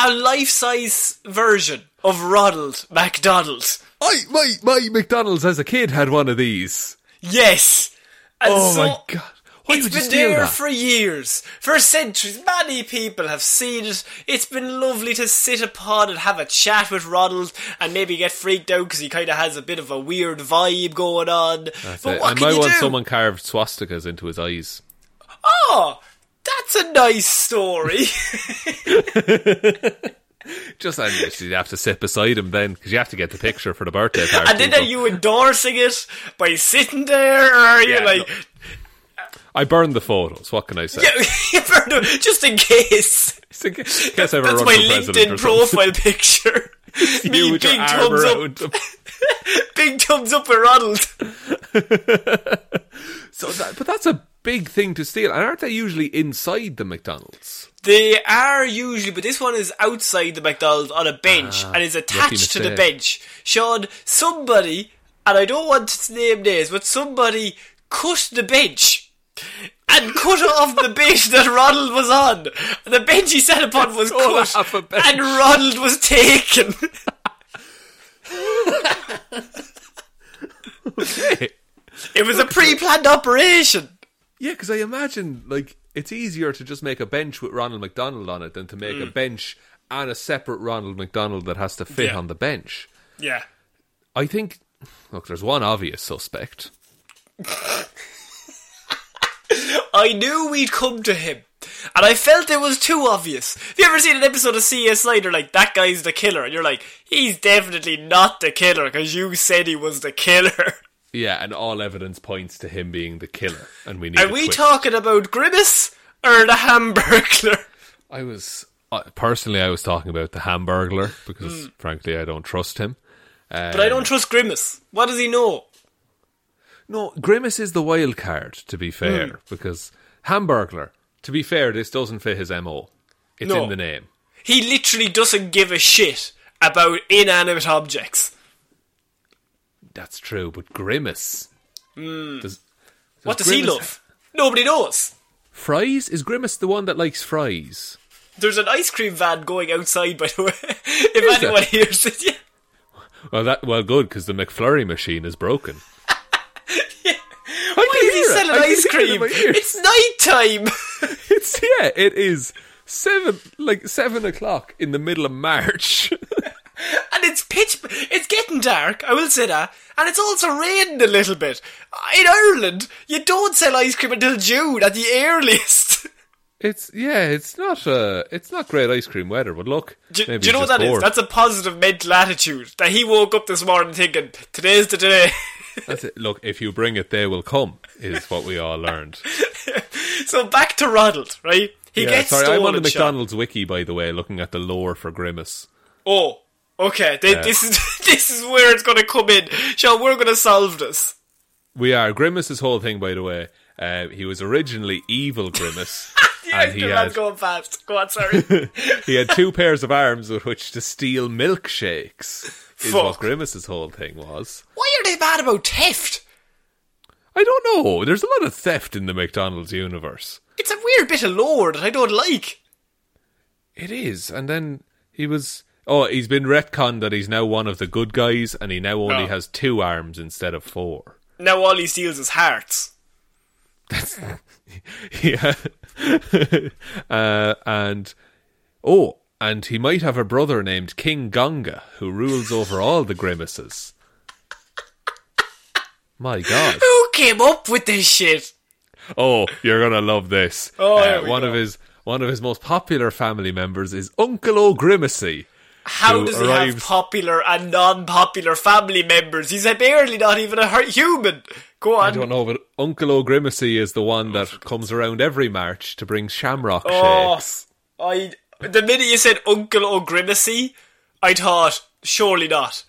Speaker 1: a life size version of Ronald McDonald.
Speaker 2: I my my McDonald's as a kid had one of these.
Speaker 1: Yes! And
Speaker 2: Oh
Speaker 1: so,
Speaker 2: my god! Why
Speaker 1: it's been there for years, for centuries. Many people have seen it. It's been lovely to sit upon and have a chat with Ronald and maybe get freaked out because he kind of has a bit of a weird vibe going on.
Speaker 2: That's
Speaker 1: but
Speaker 2: it.
Speaker 1: what
Speaker 2: I might want
Speaker 1: do?
Speaker 2: someone carved swastikas into his eyes.
Speaker 1: Oh, that's a nice story.
Speaker 2: Just and you have to sit beside him then because you have to get the picture for the birthday party.
Speaker 1: and then are you endorsing it by sitting there, or are you
Speaker 2: Yeah,
Speaker 1: like,
Speaker 2: I burned the photos. What can I say?
Speaker 1: you burned them just in case?
Speaker 2: Just in case- in case I ever
Speaker 1: That's
Speaker 2: run
Speaker 1: my
Speaker 2: for
Speaker 1: LinkedIn profile picture. Me, big thumbs up, big thumbs up with Ronald.
Speaker 2: So that, but that's a big thing to steal, and aren't they usually inside the McDonald's?
Speaker 1: They are usually, but this one is outside the McDonald's on a bench ah, and is attached to the bench. Sean, somebody, and I don't want to name names, but somebody cut the bench and cut off the bench that Ronald was on. The bench he sat upon was
Speaker 2: Oh,
Speaker 1: cut, and Ronald was taken. okay. it was a pre-planned operation.
Speaker 2: Yeah, because I imagine like it's easier to just make a bench with Ronald McDonald on it than to make a mm. bench and a separate Ronald McDonald that has to fit
Speaker 1: Yeah.
Speaker 2: on the bench.
Speaker 1: Yeah.
Speaker 2: I think. Look, there's one obvious suspect.
Speaker 1: I knew we'd come to him. And I felt it was too obvious. Have you ever seen an episode of CSI? They're like, that guy's the killer. And you're like, he's definitely not the killer because you said he was the killer.
Speaker 2: Yeah, and all evidence points to him being the killer, and we need.
Speaker 1: Are we
Speaker 2: quick-
Speaker 1: talking about Grimace or the Hamburglar?
Speaker 2: I was uh, personally, I was talking about the Hamburglar because, frankly, I don't trust him.
Speaker 1: But I don't trust Grimace. What does he know?
Speaker 2: No, Grimace is the wild card, to be fair, mm. because Hamburglar, to be fair, this doesn't fit his MO. It's
Speaker 1: No.
Speaker 2: in the name.
Speaker 1: He literally doesn't give a shit about inanimate objects.
Speaker 2: That's true, but Grimace. Hmm. Does,
Speaker 1: What does he
Speaker 2: Grimace-
Speaker 1: love? Nobody knows.
Speaker 2: Fries? Is Grimace the one that likes fries?
Speaker 1: There's an ice cream van going outside, by the way. if
Speaker 2: Is
Speaker 1: anyone hears it, yeah.
Speaker 2: Well, that well, good because the McFlurry machine is broken.
Speaker 1: Is he selling
Speaker 2: I
Speaker 1: ice
Speaker 2: hear it
Speaker 1: cream? It's night time.
Speaker 2: It's yeah, it is seven like seven o'clock in the middle of March.
Speaker 1: and it's pitch. It's getting dark. I will say that. And it's also raining a little bit. In Ireland, you don't sell ice cream until June at the earliest.
Speaker 2: it's yeah, it's not uh, it's not great ice cream weather. But look,
Speaker 1: Do,
Speaker 2: maybe
Speaker 1: do you know what that
Speaker 2: just
Speaker 1: is? That's a positive mental attitude. That he woke up this morning thinking, today's the day.
Speaker 2: That's it. Look, if you bring it, they will come. Is what we all learned.
Speaker 1: so back to Ronald, right? He
Speaker 2: yeah,
Speaker 1: gets
Speaker 2: sorry,
Speaker 1: stolen.
Speaker 2: I'm on the. McDonald's wiki by the way, looking at the lore for Grimace.
Speaker 1: Oh, okay. They, this is this is where it's going to come in. Sean, we're going to solve this.
Speaker 2: We are Grimace's whole thing, by the way. Uh, he was originally evil Grimace,
Speaker 1: Yeah,
Speaker 2: and he had
Speaker 1: going fast. Go on, sorry.
Speaker 2: he had two pairs of arms with which to steal milkshakes. Is
Speaker 1: Fuck.
Speaker 2: what Grimace's whole thing was.
Speaker 1: Why are they mad about theft?
Speaker 2: I don't know. There's a lot of theft in the McDonald's universe.
Speaker 1: It's a weird bit of lore that I don't like.
Speaker 2: It is, and then he was. Oh, he's been retconned that he's now one of the good guys, and he now only
Speaker 1: Oh.
Speaker 2: has two arms instead of four.
Speaker 1: Now all he steals is hearts.
Speaker 2: yeah. uh, and oh, and he might have a brother named King Gonga who rules over all the grimaces. My God!
Speaker 1: Who came up with this shit?
Speaker 2: Oh, you're gonna love this.
Speaker 1: Oh,
Speaker 2: Uh, one
Speaker 1: go.
Speaker 2: of his one of his most popular family members is Uncle O'Grimacey.
Speaker 1: How does he have popular and non-popular family members? He's barely not even a human. Go on.
Speaker 2: I don't know, but Uncle O'Grimacey is the one that comes around every March to bring shamrock
Speaker 1: Oh,
Speaker 2: shakes.
Speaker 1: I the minute you said Uncle O'Grimacey, I thought surely not.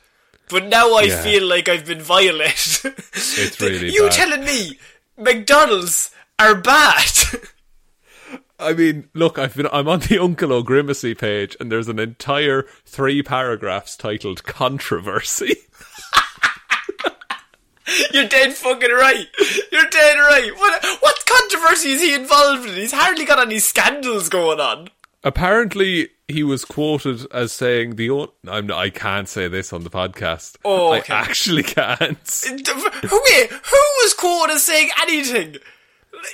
Speaker 1: But now I
Speaker 2: Yeah.
Speaker 1: feel like I've been violated.
Speaker 2: It's really
Speaker 1: You
Speaker 2: bad.
Speaker 1: telling me McDonald's are bad?
Speaker 2: I mean, look, I've been I'm on the Uncle O'Grimacey page, and there's an entire three paragraphs titled "Controversy."
Speaker 1: You're dead fucking right. You're dead right. What what controversy is he involved in? He's hardly got any scandals going on.
Speaker 2: Apparently, he was quoted as saying the. O- I'm I can't say this on the podcast.
Speaker 1: Oh, okay.
Speaker 2: I actually can't.
Speaker 1: Who, wait, who was quoted as saying anything?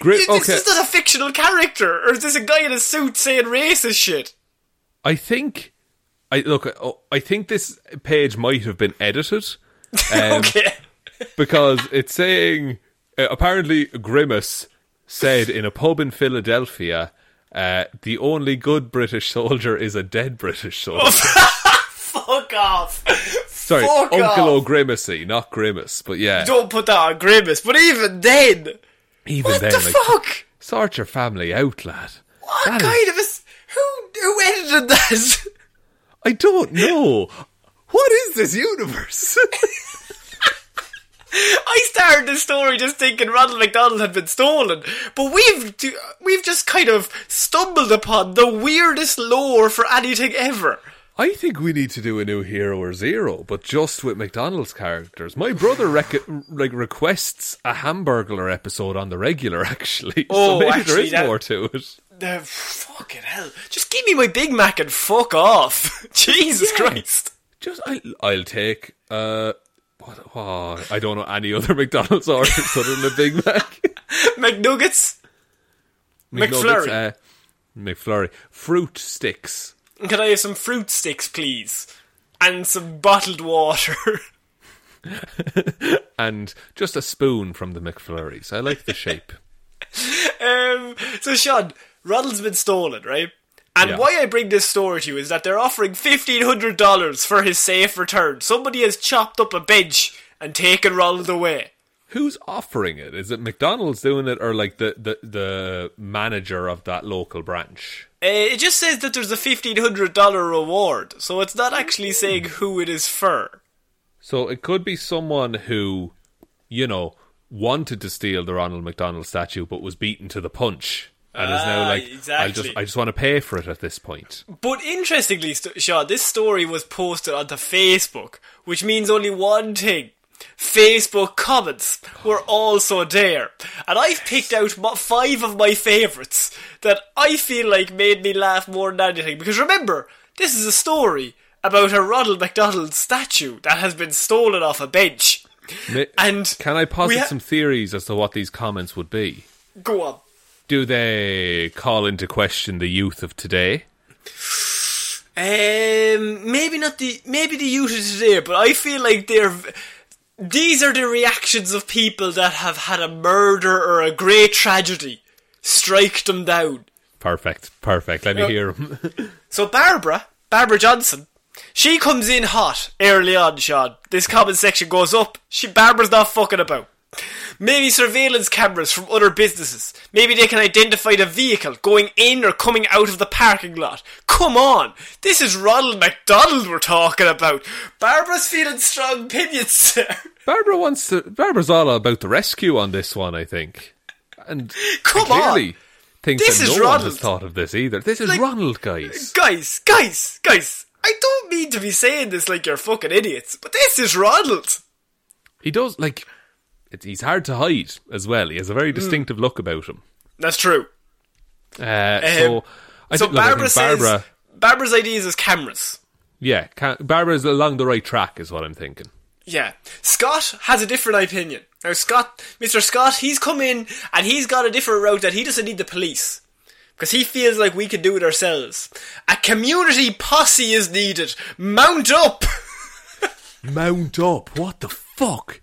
Speaker 2: Gri-
Speaker 1: Is
Speaker 2: okay.
Speaker 1: this not a fictional character, or is this a guy in a suit saying racist shit?
Speaker 2: I think. I look. oh, I think this page might have been edited. Um,
Speaker 1: okay.
Speaker 2: because it's saying uh, apparently Grimace said in a pub in Philadelphia, uh, the only good British soldier is a dead British soldier.
Speaker 1: Fuck off.
Speaker 2: Sorry,
Speaker 1: fuck
Speaker 2: Uncle
Speaker 1: off.
Speaker 2: O'Grimacey, not Grimace, but yeah,
Speaker 1: Don't put that on Grimace, but even then,
Speaker 2: even
Speaker 1: what
Speaker 2: then,
Speaker 1: the
Speaker 2: like,
Speaker 1: fuck?
Speaker 2: sort your family out, lad.
Speaker 1: What
Speaker 2: That is-
Speaker 1: kind of a. who who edited that?
Speaker 2: I don't know. What is this universe?
Speaker 1: I started this story just thinking Ronald McDonald had been stolen, but we've we've just kind of stumbled upon the weirdest lore for anything ever.
Speaker 2: I think we need to do a new Hero or Zero, but just with McDonald's characters. My brother rec- like requests a Hamburglar episode on the regular, actually.
Speaker 1: Oh,
Speaker 2: so maybe there
Speaker 1: actually,
Speaker 2: is
Speaker 1: that-
Speaker 2: more to it.
Speaker 1: Uh, fucking hell! Just give me my Big Mac and fuck off. Jesus
Speaker 2: Yeah.
Speaker 1: Christ!
Speaker 2: Just I, I'll take. Uh, what, what? I don't know any other McDonald's orders other than a Big Mac.
Speaker 1: McNuggets.
Speaker 2: McNuggets,
Speaker 1: McFlurry.
Speaker 2: uh, McFlurry. Fruit sticks.
Speaker 1: Can I have some fruit sticks, please? And some bottled water.
Speaker 2: And just a spoon from the McFlurries. I like the shape.
Speaker 1: um, so, Sean, Ronald's been stolen, right? And
Speaker 2: Yeah.
Speaker 1: why I bring this story to you is that they're offering $1,500 for his safe return. Somebody has chopped up a bench and taken Ronald away.
Speaker 2: Who's offering it? Is it McDonald's doing it or like the, the, the manager of that local branch?
Speaker 1: Uh, it just says that there's a $1,500 reward, so it's not actually saying who it is for.
Speaker 2: So it could be someone who, you know, wanted to steal the Ronald McDonald statue but was beaten to the punch. And is now
Speaker 1: Ah,
Speaker 2: like, I just, I just want to pay for it at this point.
Speaker 1: But interestingly, St- Sean, this story was posted onto Facebook, which means only one thing. Facebook comments were also there. And I've picked out five of my favourites that I feel like made me laugh more than anything. Because remember, this is a story about a Ronald McDonald statue that has been stolen off a bench. And
Speaker 2: Can I posit
Speaker 1: ha-
Speaker 2: some theories as to what these comments would be?
Speaker 1: Go on.
Speaker 2: Do they call into question the youth of today?
Speaker 1: Um, maybe not the maybe the youth of today, but I feel like they're these are the reactions of people that have had a murder or a great tragedy strike them down.
Speaker 2: Perfect, perfect. Let me hear them.
Speaker 1: So Barbara, Barbara Johnson, she comes in hot early on, Sean. This comment section goes up. She Barbara's not fucking about. Maybe surveillance cameras from other businesses. Maybe they can identify the vehicle going in or coming out of the parking lot. Come on, this is Ronald McDonald we're talking about. Barbara's feeling strong opinions, sir.
Speaker 2: Barbara wants to. Barbara's all about the rescue on this one, I think, and
Speaker 1: Come
Speaker 2: clearly
Speaker 1: on.
Speaker 2: thinks
Speaker 1: This
Speaker 2: that
Speaker 1: is
Speaker 2: no one
Speaker 1: Ronald.
Speaker 2: has thought of this either. This is
Speaker 1: Like-
Speaker 2: Ronald, guys.
Speaker 1: Uh, guys, guys, guys. I don't mean to be saying this like you're fucking idiots, but this is Ronald.
Speaker 2: He does like. It's, he's hard to hide as well. He has a
Speaker 1: Mm.
Speaker 2: very distinctive look about him.
Speaker 1: That's true.
Speaker 2: Uh, so I
Speaker 1: so
Speaker 2: think, look, I
Speaker 1: Barbara
Speaker 2: think Barbara,
Speaker 1: says Barbara's ideas is cameras.
Speaker 2: yeah, can, Barbara's along the right track, is what I'm thinking.
Speaker 1: Yeah. Scott has a different opinion. Now Scott, Mr. Scott, he's come in and he's got a different route that he doesn't need the police. Because he feels like we can do it ourselves. A community posse is needed. Mount up!
Speaker 2: Mount up. What the fuck?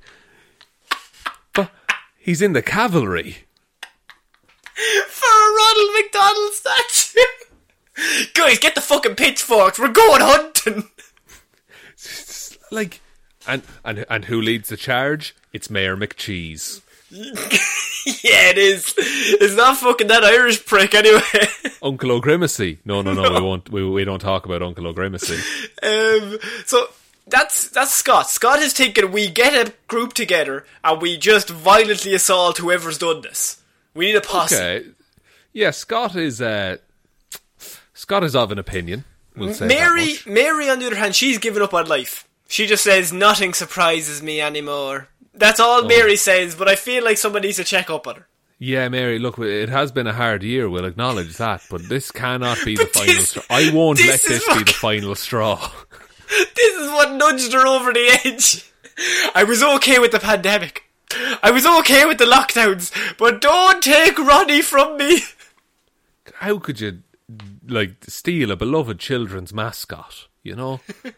Speaker 2: He's in the cavalry.
Speaker 1: for a Ronald McDonald statue. Guys, get the fucking pitchforks. We're going hunting.
Speaker 2: Like, and and and who leads the charge? It's Mayor McCheese.
Speaker 1: yeah, it is. It's not fucking that Irish prick anyway.
Speaker 2: Uncle O'Grimacey. No, no, no, we won't. We, we don't talk about Uncle O'Grimacey.
Speaker 1: um, so that's that's Scott. Scott has taken. We get a group together and we just violently assault whoever's done this. We need a posse.
Speaker 2: Okay. Yeah, Scott is uh, Scott is of an opinion. We'll
Speaker 1: Mary. Mary, on the other hand, she's given up on life. She just says nothing surprises me anymore. That's all
Speaker 2: Oh.
Speaker 1: Mary says. But I feel like someone needs to check up on her.
Speaker 2: Yeah, Mary. Look, it has been a hard year. We'll acknowledge that, but this cannot be the
Speaker 1: But
Speaker 2: final straw. I won't
Speaker 1: this
Speaker 2: let
Speaker 1: is
Speaker 2: this be the final straw.
Speaker 1: Is what nudged her over the edge. I was okay with the pandemic. I was okay with the lockdowns, but don't take Ronnie from me.
Speaker 2: How could you like steal a beloved children's mascot? You know,
Speaker 1: Um,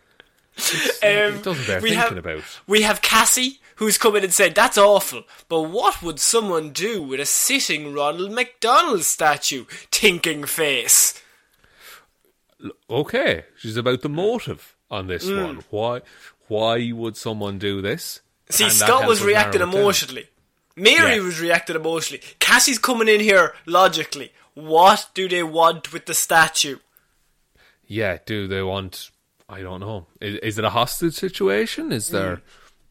Speaker 2: it doesn't bear
Speaker 1: we
Speaker 2: thinking
Speaker 1: have,
Speaker 2: about.
Speaker 1: We have Cassie, who's come in and said, That's awful, but what would someone do with a sitting Ronald McDonald statue? Tinking face.
Speaker 2: Okay, she's about the motive on this
Speaker 1: Mm.
Speaker 2: one. Why? Why would someone do this?
Speaker 1: See, Scott was reacting emotionally. Mary
Speaker 2: Yeah.
Speaker 1: was reacting emotionally. Cassie's coming in here logically. What do they want with the statue?
Speaker 2: Yeah, do they want? I don't know. Is, is it a hostage situation? Is there?
Speaker 1: Mm.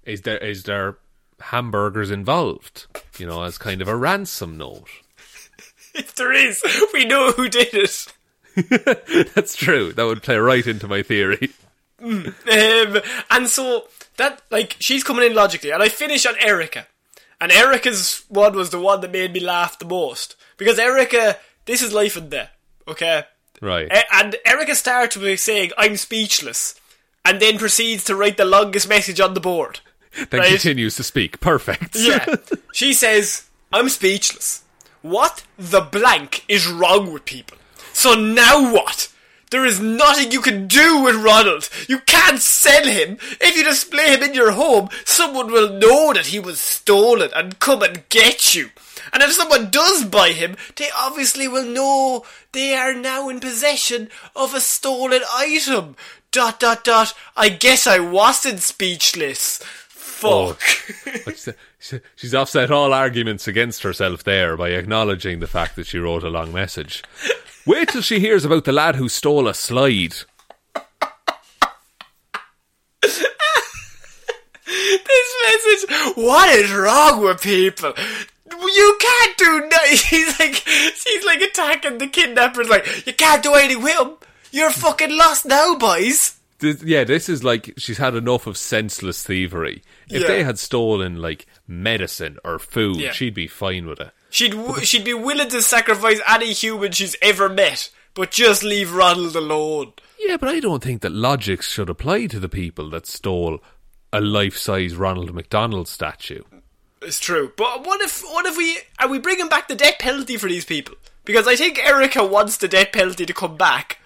Speaker 2: Is there? Is there hamburgers involved? You know, as kind of a ransom note.
Speaker 1: If there is, we know who did it.
Speaker 2: That's true. That would play right into my theory.
Speaker 1: Um, and so that like she's coming in logically, and I finish on Erica, and Erica's one was the one that made me laugh the most because Erica, this is life and death, okay?
Speaker 2: Right.
Speaker 1: E- and Erica starts with saying, "I'm speechless," and then proceeds to write the longest message on the board.
Speaker 2: then
Speaker 1: right.
Speaker 2: continues to speak. Perfect.
Speaker 1: Yeah, she says, "I'm speechless. What the blank is wrong with people? So now what?" There is nothing you can do with Ronald. You can't sell him. If you display him in your home, someone will know that he was stolen and come and get you. And if someone does buy him, they obviously will know they are now in possession of a stolen item. Dot dot dot. I guess I wasn't speechless. Fuck.
Speaker 2: She- She's offset all arguments against herself there by acknowledging the fact that she wrote a long message. Wait till she hears about the lad who stole a slide.
Speaker 1: this message. What is wrong with people? You can't do no. She's like, she's like attacking the kidnappers. Like, you can't do anything with him. You're fucking lost now, boys.
Speaker 2: This, yeah, this is like she's had enough of senseless thievery. If
Speaker 1: Yeah.
Speaker 2: they had stolen like medicine or food,
Speaker 1: Yeah.
Speaker 2: she'd be fine with it.
Speaker 1: She'd w- she'd be willing to sacrifice any human she's ever met, but just leave Ronald alone.
Speaker 2: Yeah, but I don't think that logic should apply to the people that stole a life-size Ronald McDonald statue.
Speaker 1: It's true. But what if what if we are we bringing back the death penalty for these people? Because I think Erica wants the death penalty to come back,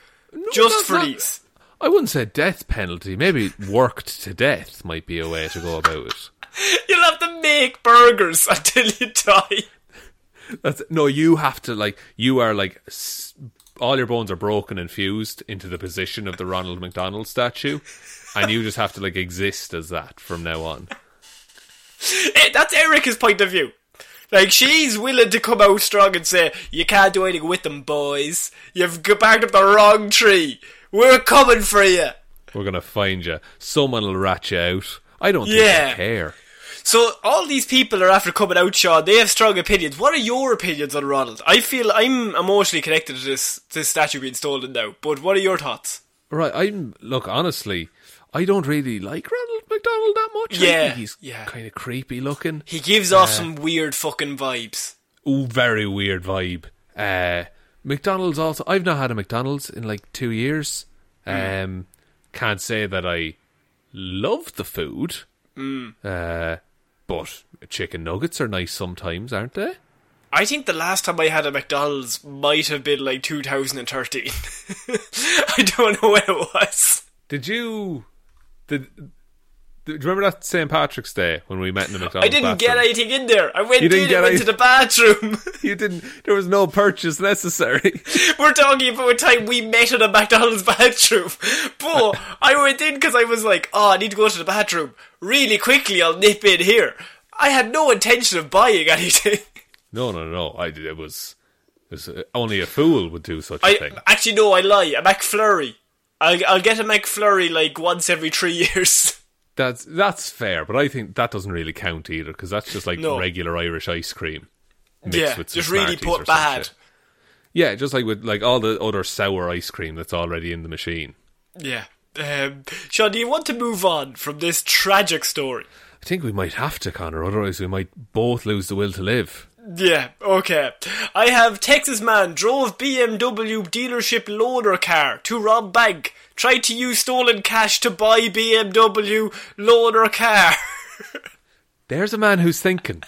Speaker 1: just for
Speaker 2: not-
Speaker 1: these.
Speaker 2: I wouldn't say death penalty. Maybe worked to death might be a way to go about it.
Speaker 1: You'll have to make burgers until you die.
Speaker 2: That's no. You have to like. You are like. All your bones are broken and fused into the position of the Ronald McDonald statue, and you just have to like exist as that from now on.
Speaker 1: Eh, That's Erica's point of view. Like she's willing to come out strong and say, "You can't do anything with them, boys. You've g- backed up the wrong tree. We're coming for you."
Speaker 2: We're gonna find you. Someone will rat you out. I don't
Speaker 1: Yeah.
Speaker 2: think they care.
Speaker 1: So all these people are after coming out, Sean. They have strong opinions. What are your opinions on Ronald? I feel I'm emotionally connected to this this statue being stolen now. But what are your thoughts?
Speaker 2: Right. I'm look honestly. I don't really like Ronald McDonald that much. I
Speaker 1: Yeah,
Speaker 2: think he's
Speaker 1: yeah.
Speaker 2: kind of creepy looking.
Speaker 1: He gives off some weird fucking vibes.
Speaker 2: Ooh, very weird vibe. Uh, McDonald's also. I've not had a McDonald's in like two years. Um, can't say that I love the food. Uh, but chicken nuggets are nice sometimes, aren't they?
Speaker 1: I think the last time I had a McDonald's might have been like 2013. I don't know when it was.
Speaker 2: Did you? Did, remember that St Patrick's Day when we met in the McDonald's?
Speaker 1: I didn't get anything in there. I went
Speaker 2: You didn't
Speaker 1: in
Speaker 2: get
Speaker 1: and went to the bathroom.
Speaker 2: You didn't. There was no purchase necessary.
Speaker 1: We're talking about a time we met in a McDonald's bathroom. But I went in because I was like, oh, I need to go to the bathroom. Really quickly, I'll nip in here. I had no intention of buying anything.
Speaker 2: no, no, no. I. It was. It was uh, only a fool would do such a
Speaker 1: I
Speaker 2: thing.
Speaker 1: actually no, I lie. A McFlurry. I'll, I'll get a McFlurry like once every three years.
Speaker 2: That's that's fair, but I think that doesn't really count either because that's just like
Speaker 1: No.
Speaker 2: regular Irish ice cream. mixed
Speaker 1: yeah,
Speaker 2: with
Speaker 1: just really put bad.
Speaker 2: shit. Yeah, just like with like all the other sour ice cream that's already in the machine.
Speaker 1: Yeah. Um, Sean, do you want to move on from this tragic story?
Speaker 2: I think we might have to, Connor. Otherwise, we might both lose the will to live.
Speaker 1: Yeah, okay. I have Texas man drove BMW dealership loaner car to rob bank. Tried to use stolen cash to buy BMW loaner car.
Speaker 2: There's a man who's thinking.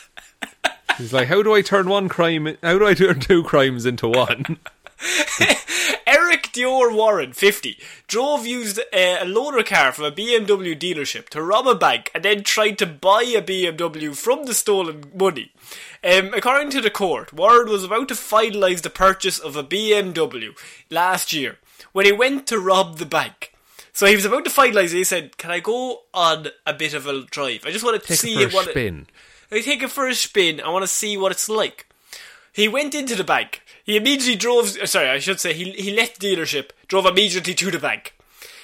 Speaker 2: He's like, how do I turn one crime? How do I turn two crimes into one?
Speaker 1: Eric Dior Warren, 50, drove used uh, a loaner car from a BMW dealership to rob a bank and then tried to buy a BMW from the stolen money. Um, according to the court, Warren was about to finalise the purchase of a BMW last year when he went to rob the bank. So he was about to finalise. He said, Can I go on a bit of a drive? I just want to
Speaker 2: Take
Speaker 1: see
Speaker 2: it for a
Speaker 1: what it-
Speaker 2: spin.
Speaker 1: I take it for a spin. I want to see what it's like. He went into the bank. He immediately drove. uh, Sorry, I should say he he left the dealership, drove immediately to the bank.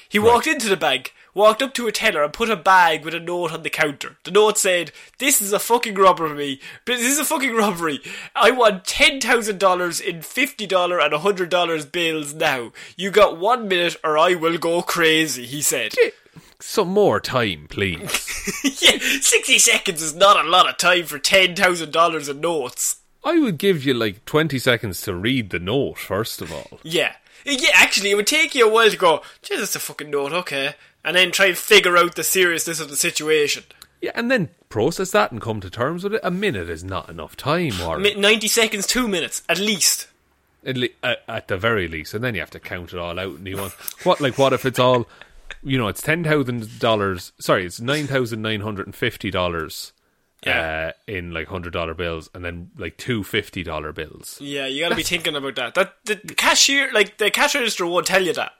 Speaker 1: He walked into the bank, walked up to a teller, and put a bag with a note on the counter. The note said, "This is a fucking robbery. This is a fucking robbery. I want ten thousand dollars in fifty dollar and hundred dollars bills now. You got one minute, or I will go crazy." He said.
Speaker 2: Some more time, please.
Speaker 1: yeah, sixty seconds is not a lot of time for ten thousand dollars in notes.
Speaker 2: I would give you like 20 seconds to read the note, first of all.
Speaker 1: Yeah. Yeah, actually, it would take you a while to go, gee, that's a fucking note, okay. And then try and figure out the seriousness of the situation.
Speaker 2: Yeah, and then process that and come to terms with it. A minute is not enough time, Warren.
Speaker 1: Mi- 90 seconds, two minutes, at least.
Speaker 2: At, le- at, at the very least, and then you have to count it all out. And you want what? Like, what if it's all? You know, it's ten thousand dollars. Sorry, it's nine thousand nine hundred and fifty dollars.
Speaker 1: Yeah.
Speaker 2: Uh, in like hundred dollar bills, and then like two fifty dollar bills.
Speaker 1: Yeah, you gotta be thinking about that. That The cashier, like, the cash register won't tell you that.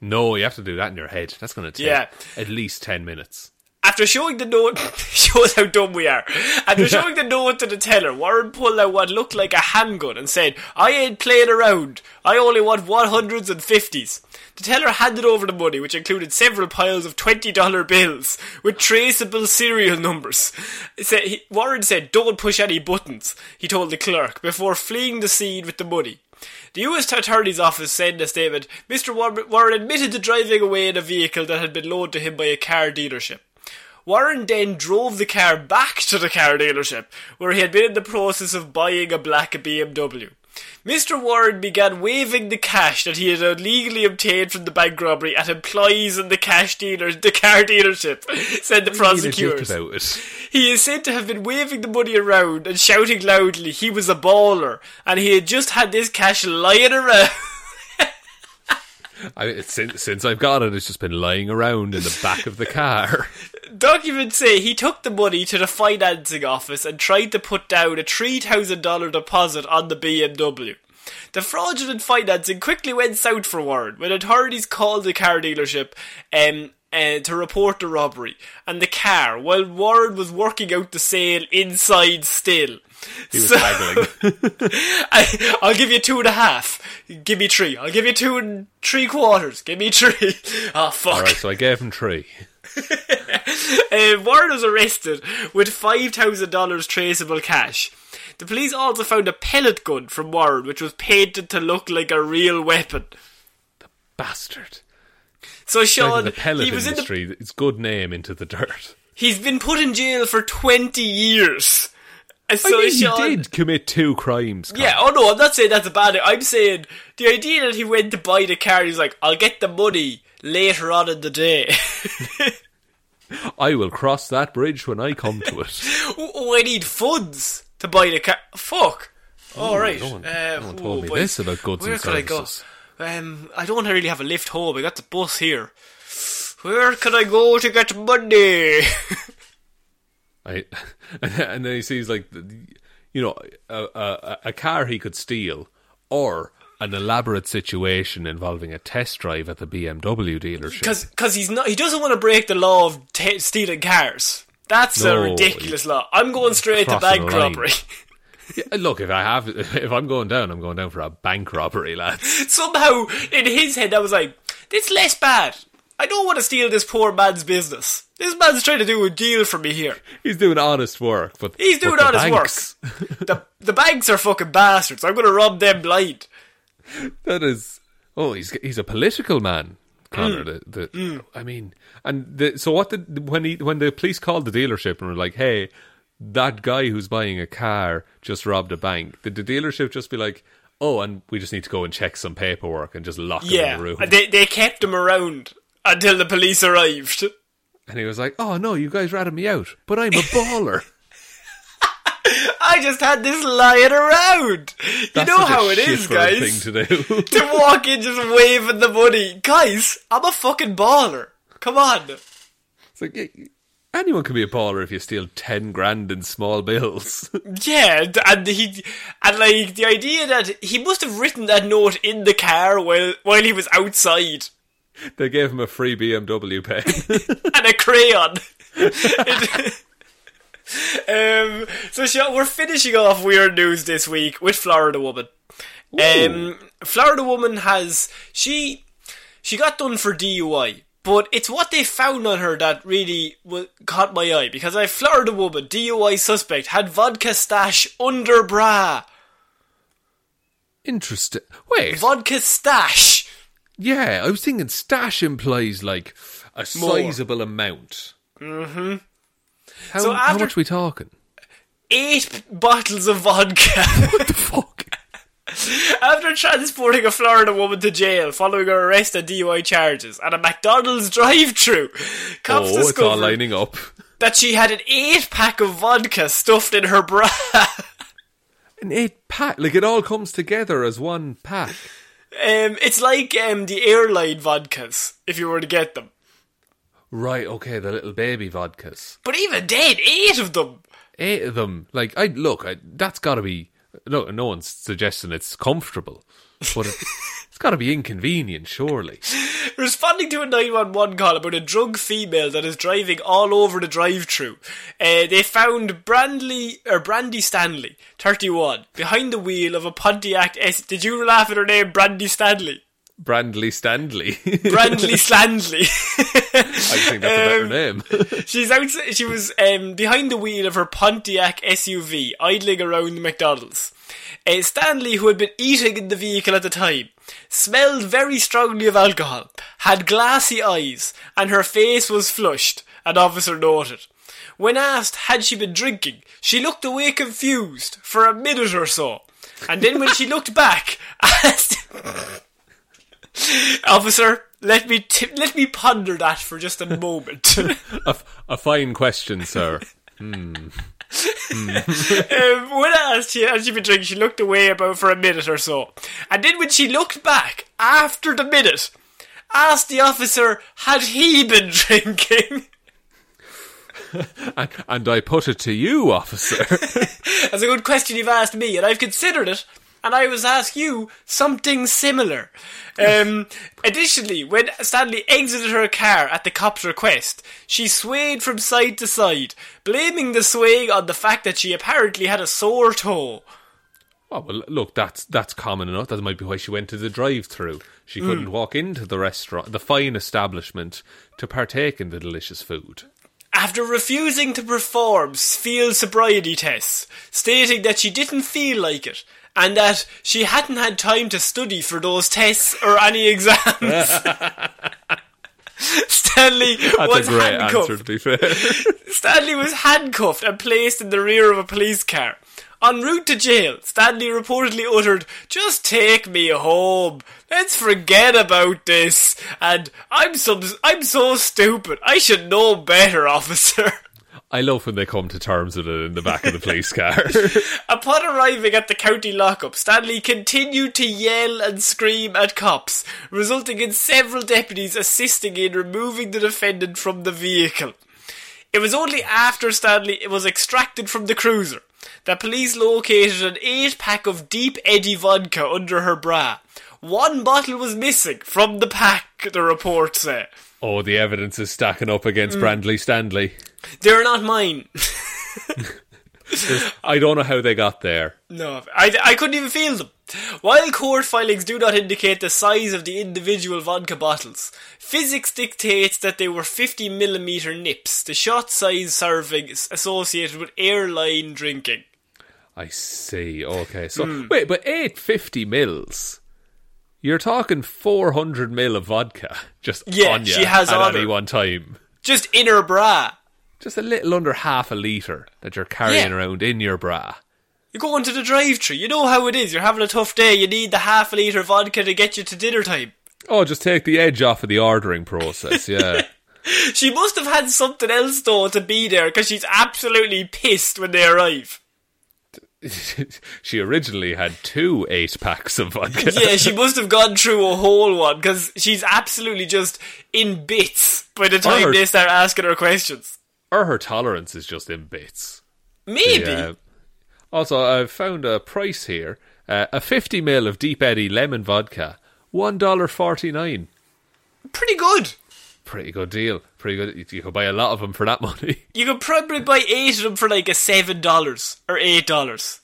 Speaker 2: No, you have to do that in your head. That's going to take
Speaker 1: Yeah.
Speaker 2: at least ten minutes.
Speaker 1: After showing the note, shows how dumb we are. After showing the note to the teller, Warren pulled out what looked like a handgun and said, I ain't playing around. I only want 100s and 50s. The teller handed over the money, which included several piles of $20 bills with traceable serial numbers. Said, Warren said, Don't push any buttons, he told the clerk, before fleeing the scene with the money. The U.S. Attorney's Office said in a statement, Mr. Warren admitted to driving away in a vehicle that had been loaned to him by a car dealership. Warren then drove the car back to the car dealership, where he had been in the process of buying a black BMW. Mr. Warren began waving the cash that he had illegally obtained from the bank robbery at employees in the cash dealer, the car dealership, said the
Speaker 2: Being a dick
Speaker 1: prosecutors. He is said to have been waving the money around and shouting loudly he was a baller and he had just had this cash lying around.
Speaker 2: I, since, since I've got it, it's just been lying around in the back of the car.
Speaker 1: Documents say he took the money to the financing office and tried to put down a $3,000 deposit on the BMW. The fraudulent financing quickly went south for Warren when authorities called the car dealership um, uh, to report the robbery and the car while Warren was working out the sale inside still.
Speaker 2: He was
Speaker 1: So-
Speaker 2: haggling.
Speaker 1: I, I'll give you two and a half. Give me three. I'll give you two and three quarters. Give me three. Oh fuck.
Speaker 2: All right, so I gave him three.
Speaker 1: Uh, Warren was arrested with $5,000 traceable cash. The police also found a pellet gun from Warren, which was painted to look like a real weapon.
Speaker 2: The bastard.
Speaker 1: So Sean,
Speaker 2: the pellet
Speaker 1: he was in the,
Speaker 2: industry, it's good name into the dirt.
Speaker 1: he's been put in jail for 20 years. And
Speaker 2: I
Speaker 1: so
Speaker 2: mean,
Speaker 1: Sean,
Speaker 2: he did commit two crimes.
Speaker 1: Yeah, oh no, I'm not saying that's a bad. I'm saying the idea that he went to buy the car, he's like, I'll get the money later on in the day.
Speaker 2: I will cross that bridge when I come to it.
Speaker 1: oh, I need funds to buy the car. Fuck. All right.
Speaker 2: no one-
Speaker 1: uh,
Speaker 2: no one told
Speaker 1: oh,
Speaker 2: me this about goods
Speaker 1: Where
Speaker 2: and
Speaker 1: could I go? Um, I don't really have a lift home. I got the bus here. Where can I go to get money?
Speaker 2: I, and then he sees like, you know, a, a, a car he could steal, or an elaborate situation involving a test drive at the BMW dealership.
Speaker 1: Because he's not. He doesn't want to break the law of t- stealing cars. That's a ridiculous law. I'm going straight to bank robbery.
Speaker 2: Yeah, look, if I have, if I'm going down, I'm going down for a bank robbery, lads.
Speaker 1: Somehow, in his head, I was like, it's less bad. I don't want to steal this poor man's business. This man's trying to do a deal for me here.
Speaker 2: He's doing honest work, but
Speaker 1: He's doing honest
Speaker 2: banks-
Speaker 1: work. the the banks are fucking bastards. I'm going to rob them blind.
Speaker 2: That is. Oh, he's he's a political man, Connor.
Speaker 1: Mm.
Speaker 2: The, the, I mean, and the, so what did when he when the police called the dealership and were like, "Hey, that guy who's buying a car just robbed a bank." Did the dealership just be like, "Oh, and we just need to go and check some paperwork and just lock him in
Speaker 1: Yeah,
Speaker 2: the room"?
Speaker 1: they they kept him around until the police arrived.
Speaker 2: And he was like, "Oh no, you guys ratted me out, but I'm a baller."
Speaker 1: I just had this lying around. You
Speaker 2: That's
Speaker 1: know how it is, guys.
Speaker 2: Thing to do.
Speaker 1: to walk in just waving the money. Guys, I'm a fucking baller. Come on.
Speaker 2: it's like anyone can be a baller if you steal ten grand in small bills.
Speaker 1: Yeah, and he and like the idea that he must have written that note in the car while while he was outside
Speaker 2: they gave him a free BMW pen.
Speaker 1: and a crayon. It- um, so Sean, we're finishing off weird news this week with Florida woman. Um, Florida woman has she she got done for DUI, but it's what they found on her that really wa caught my eye because a Florida woman DUI suspect had vodka stash under bra.
Speaker 2: Interesting. Wait,
Speaker 1: Vodka stash.
Speaker 2: yeah, I was thinking stash implies like a
Speaker 1: More.
Speaker 2: sizable amount. Mm-hmm. How,
Speaker 1: So
Speaker 2: how much are we talking?
Speaker 1: Eight bottles of vodka.
Speaker 2: What the fuck.
Speaker 1: After transporting a Florida woman to jail following her arrest on DUI charges at a McDonald's drive-thru, cops
Speaker 2: Oh, it's all
Speaker 1: discovered
Speaker 2: lining up.
Speaker 1: that she had an eight-pack of vodka stuffed in her bra.
Speaker 2: An eight pack, like it all comes together as one pack.
Speaker 1: Um, it's like um, the airline vodkas, if you were to get them.
Speaker 2: Right, okay, the little baby vodkas.
Speaker 1: But even then, eight of them.
Speaker 2: Eight of them. Like, I look, I, that's got to be. No, no one's suggesting it's comfortable, but it, it's got to be inconvenient, surely.
Speaker 1: Responding to a 911 call about a drunk female that is driving all over the drive-through, uh, they found Brandley or Brandy Stanley, 31, behind the wheel of a Pontiac S. Did you laugh at her name, Brandy Stanley?
Speaker 2: Brandley Standley.
Speaker 1: Brandley Slandley.
Speaker 2: I think that's a better
Speaker 1: Um,
Speaker 2: name.
Speaker 1: She's out. She was um, behind the wheel of her Pontiac SUV, idling around the McDonald's. Uh, Stanley, who had been eating in the vehicle at the time, smelled very strongly of alcohol, had glassy eyes, and her face was flushed. An officer noted. When asked had she been drinking, she looked away confused for a minute or so, and then when she looked back, asked. Officer, let me t- let me ponder that for just a moment.
Speaker 2: a, a fine question, sir.
Speaker 1: um, when I asked she had she been drinking, she looked away about for a minute or so, and then when she looked back after the minute, asked the officer had he been drinking.
Speaker 2: And, and I put it to you, officer.
Speaker 1: That's a good question you've asked me, and I've considered it. And I was ask you something similar. Um, additionally, when Stanley exited her car at the cop's request, she swayed from side to side, blaming the swaying on the fact that she apparently had a sore toe.
Speaker 2: Oh, well, look, that's that's common enough. That might be why she went to the drive-through. She couldn't walk into the restaurant, the fine establishment, to partake in the delicious food.
Speaker 1: After refusing to perform field sobriety tests, stating that she didn't feel like it, and that she hadn't had time to study for those tests or any exams. Stanley
Speaker 2: That's
Speaker 1: was
Speaker 2: a great
Speaker 1: handcuffed.
Speaker 2: answer, to be fair.
Speaker 1: Stanley was handcuffed and placed in the rear of a police car. En route to jail, Stanley reportedly uttered, Just take me home. Let's forget about this. And I'm so, I'm so stupid. I should know better, officer.
Speaker 2: I love when they come to terms with it in the back of the police car.
Speaker 1: Upon arriving at the county lockup, Stanley continued to yell and scream at cops, resulting in several deputies assisting in removing the defendant from the vehicle. It was only after Stanley was extracted from the cruiser that police located an eight pack of Deep Eddy vodka under her bra. One bottle was missing from the pack, the report said.
Speaker 2: Oh, the evidence is stacking up against mm. Brandley Stanley.
Speaker 1: They're not mine.
Speaker 2: I don't know how they got there.
Speaker 1: No, I, I couldn't even feel them. While court filings do not indicate the size of the individual vodka bottles, physics dictates that they were 50mm nips, the shot size servings associated with airline drinking.
Speaker 2: I see. Okay, so hmm. wait, but eight fifty mils. You're talking four hundred mil of vodka just
Speaker 1: Yeah,
Speaker 2: on you
Speaker 1: she has
Speaker 2: at
Speaker 1: on
Speaker 2: any
Speaker 1: her.
Speaker 2: one time.
Speaker 1: Just in her bra.
Speaker 2: Just a little under half a liter that you're carrying
Speaker 1: Yeah.
Speaker 2: around in your bra.
Speaker 1: You're going to the drive-thru. You know how it is. You're having a tough day. You need the half a litre vodka to get you to dinner time.
Speaker 2: Oh, just take the edge off of the ordering process. Yeah.
Speaker 1: She must have had something else though to be there because she's absolutely pissed when they arrive.
Speaker 2: she originally had two eight packs of vodka.
Speaker 1: yeah, she must have gone through a whole one because she's absolutely just in bits by the time
Speaker 2: her-
Speaker 1: they start asking her questions.
Speaker 2: or her tolerance is just in bits.
Speaker 1: Maybe.
Speaker 2: Yeah. Also, I've found a price here: uh, a 50 ml of Deep Eddy lemon vodka, one dollar forty nine.
Speaker 1: Pretty good.
Speaker 2: Pretty good deal. Pretty good. You- You could buy a lot of them for that money.
Speaker 1: You could probably buy eight of them for like a seven dollars or eight dollars.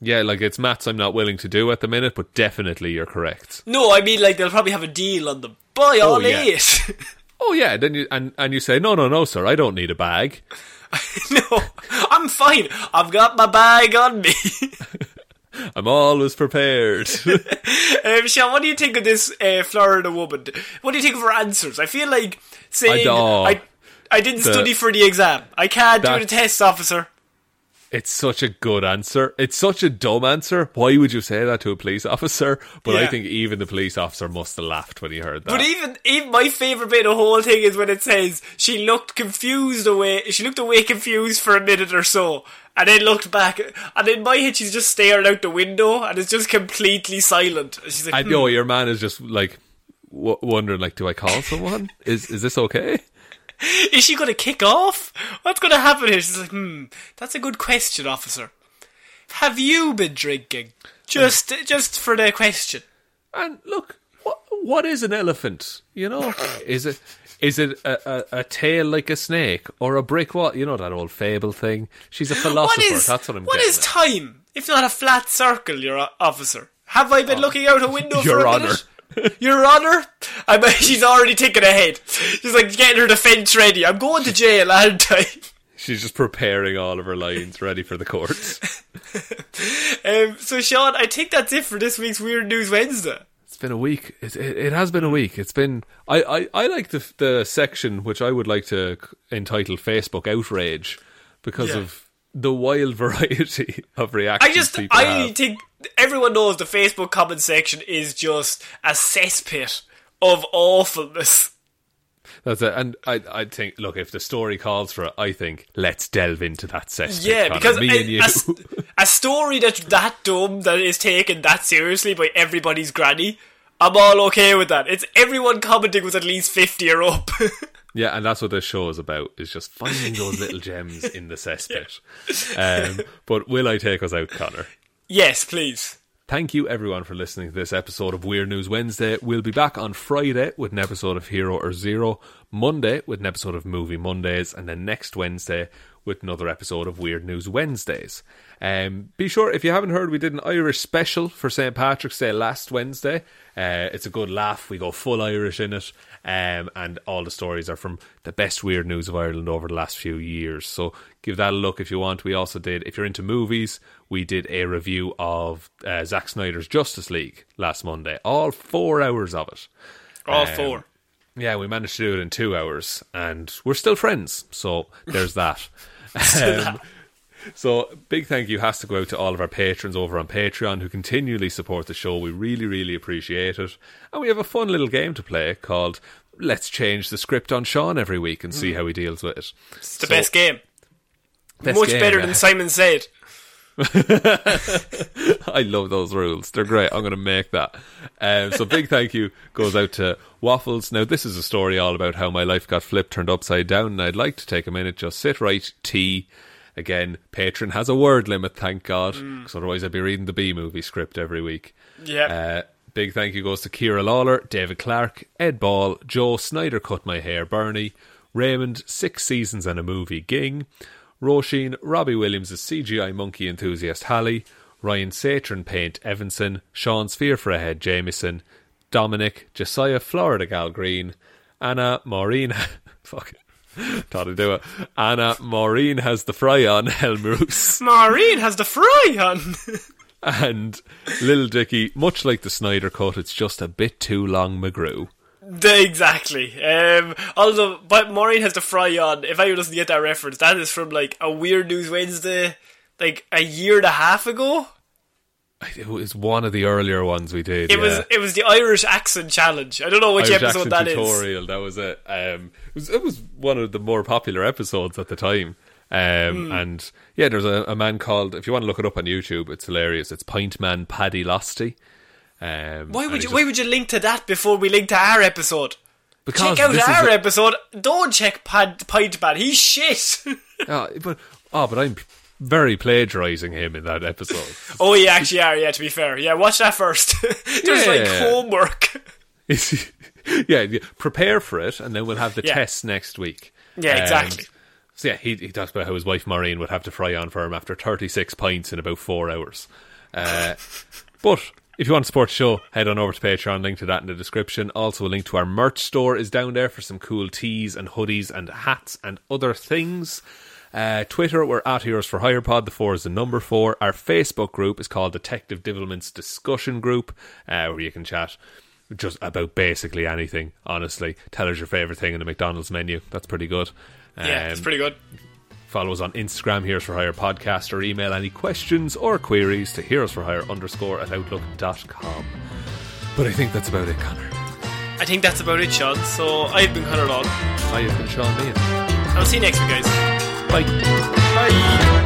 Speaker 2: yeah, like it's maths I'm not willing to do at the minute, but definitely you're correct.
Speaker 1: No, I mean like they'll probably have a deal on them. Buy oh, all
Speaker 2: yeah.
Speaker 1: eight.
Speaker 2: Oh yeah, then you and and you say no, no, no, sir, I don't need a bag.
Speaker 1: no, I'm fine. I've got my bag on me.
Speaker 2: I'm always prepared.
Speaker 1: um, Sean, what do you think of this uh, Florida woman? What do you think of her answers? I feel like saying
Speaker 2: I.
Speaker 1: I, I didn't
Speaker 2: The-
Speaker 1: study for the exam. I can't do the test, officer.
Speaker 2: it's such a good answer. It's such a dumb answer. Why would you say that to a police officer? But I think even the police officer must have laughed when he heard that.
Speaker 1: But even even my favorite bit of the whole thing is when it says she looked confused away. She looked away confused for a minute or so, and then looked back. And in my head, she's just staring out the window, and it's just completely silent. And she's like,
Speaker 2: I
Speaker 1: hmm.
Speaker 2: know your man is just like w- wondering, like, do I call someone? is is this okay?
Speaker 1: Is she going to kick off? What's going to happen here? She's like, hmm, that's a good question, officer. Have you been drinking? Just, just for the question.
Speaker 2: And look, what what is an elephant? You know, is it is it a, a, a tail like a snake or a brick wall? You know that old fable thing. She's a philosopher.
Speaker 1: What is,
Speaker 2: That's what I'm
Speaker 1: what
Speaker 2: at.
Speaker 1: time, if not a flat circle, your officer? Have I been looking out a window for
Speaker 2: Oh, Your
Speaker 1: a
Speaker 2: Honour.
Speaker 1: minute? Your? I bet she's already thinking ahead. She's like getting her defence ready. I'm going to jail, aren't I?
Speaker 2: She's just preparing all of her lines, ready for the courts.
Speaker 1: Um, so, Sean, I think that's it for this week's Weird News Wednesday.
Speaker 2: It's been a week. It, it, it has been a week. It's been. I, I, I like the the section which I would like to entitle Facebook outrage because
Speaker 1: Yeah.
Speaker 2: of the wild variety of reactions
Speaker 1: I just, I
Speaker 2: have.
Speaker 1: think everyone knows the Facebook comment section is just a cesspit of awfulness.
Speaker 2: That's it. And I I think look if the story calls for it, I think let's delve into that cesspit.
Speaker 1: Yeah, because a, a a story that's that dumb that is taken that seriously by everybody's granny, I'm all okay with that. It's everyone commenting was at least fifty or up.
Speaker 2: Yeah, and that's what this show is about, is just finding those little gems in the cesspit. Um, but will I take us out, Connor?
Speaker 1: yes, please.
Speaker 2: Thank you everyone for listening to this episode of Weird News Wednesday. We'll be back on Friday with an episode of Hero or Zero, Monday with an episode of Movie Mondays, and then next Wednesday with another episode of Weird News Wednesdays. Um, be sure, if you haven't heard, we did an Irish special for St. Patrick's Day last Wednesday. Uh, it's a good laugh. We go full Irish in it. Um, and all the stories are from the best weird news of Ireland over the last few years. So give that a look if you want. We also did, if you're into movies, we did a review of uh, Zack Snyder's Justice League last Monday. All four hours of it.
Speaker 1: All
Speaker 2: Um,
Speaker 1: four.
Speaker 2: Yeah, we managed to do it in two hours, and we're still friends. So there's that. Um, so big thank you has to go out to all of our patrons over on Patreon who continually support the show. We really, really appreciate it. And we have a fun little game to play called Let's Change the Script on Sean every week and see how he deals with it.
Speaker 1: It's the best game.
Speaker 2: Best
Speaker 1: Much
Speaker 2: game,
Speaker 1: better than Simon said.
Speaker 2: I love those rules. They're great. I'm going to make that. Um, so big thank you goes out to Waffles. Now this is a story all about how my life got flipped, turned upside down, and I'd like to take a minute, just sit right, tea. Again, Patreon has a word limit, thank God, because otherwise I'd be reading the B movie script every week.
Speaker 1: Yeah.
Speaker 2: Uh, big thank you goes to Kira Lawler, David Clark, Ed Ball, Joe Snyder cut my hair, Bernie, Raymond, six seasons and a movie, Ging, Roisin, Robbie Williams CGI monkey enthusiast Hallie, Ryan Satron paint Evanson, Sean Sphere for a head Jameson, Dominic, Josiah Florida Gal Green, Anna Maureen. fuck Thought I'd do it. Anna Maureen has the fry on Helmroos.
Speaker 1: Maureen has the fry on.
Speaker 2: and Lil Dicky, much like the Snyder cut, it's just a bit too long, McGrew.
Speaker 1: exactly. Um, although, but Maureen has the fry on. If anyone doesn't get that reference, that is from like a Weird News Wednesday, like a year and a half ago.
Speaker 2: It was one of the earlier ones we did.
Speaker 1: It
Speaker 2: yeah.
Speaker 1: was it was the Irish accent challenge. I don't know which
Speaker 2: Irish
Speaker 1: episode that is.
Speaker 2: tutorial. That was it. Um, it was it was one of the more popular episodes at the time. Um,
Speaker 1: Hmm.
Speaker 2: And yeah, there's a, a man called. If you want to look it up on YouTube, it's hilarious. It's Pint Man Paddy Losty. Um,
Speaker 1: Why would you
Speaker 2: just-
Speaker 1: Why would you link to that before we link to our episode?
Speaker 2: Because
Speaker 1: check out
Speaker 2: is
Speaker 1: our
Speaker 2: a-
Speaker 1: episode. Don't check Pad Pint Man. He's shit.
Speaker 2: Oh, but oh, but I'm very plagiarizing him in that episode.
Speaker 1: oh, you actually are. Yeah, to be fair. Yeah, watch that first. There's like homework.
Speaker 2: Yeah, yeah, prepare for it, and then we'll have the
Speaker 1: Yeah.
Speaker 2: tests next week.
Speaker 1: Yeah,
Speaker 2: Um,
Speaker 1: exactly.
Speaker 2: so yeah, he, he talks about how his wife Maureen would have to fry on for him after 36 pints in about four hours. Uh, but if you want to support the show, head on over to Patreon. Link to that in the description. Also, a link to our merch store is down there for some cool tees and hoodies and hats and other things. Uh, Twitter, we're at Heroes for Hire Pod. The four is the number four. Our Facebook group is called Detective Divilment's Discussion Group, uh, where you can chat just about basically anything. Honestly, tell us your favorite thing in the McDonald's menu. That's pretty good.
Speaker 1: Yeah, it's
Speaker 2: Um,
Speaker 1: pretty good.
Speaker 2: Follow us on Instagram, Heroes for Hire Podcast, or email any questions or queries to heroes for hire underscore at outlook.com. But I think that's about it, Connor.
Speaker 1: I think that's about it, Sean. So I've been Connor Law.
Speaker 2: I have been Sean Meehan.
Speaker 1: I'll see you next week, guys.
Speaker 2: Bye.
Speaker 1: Bye.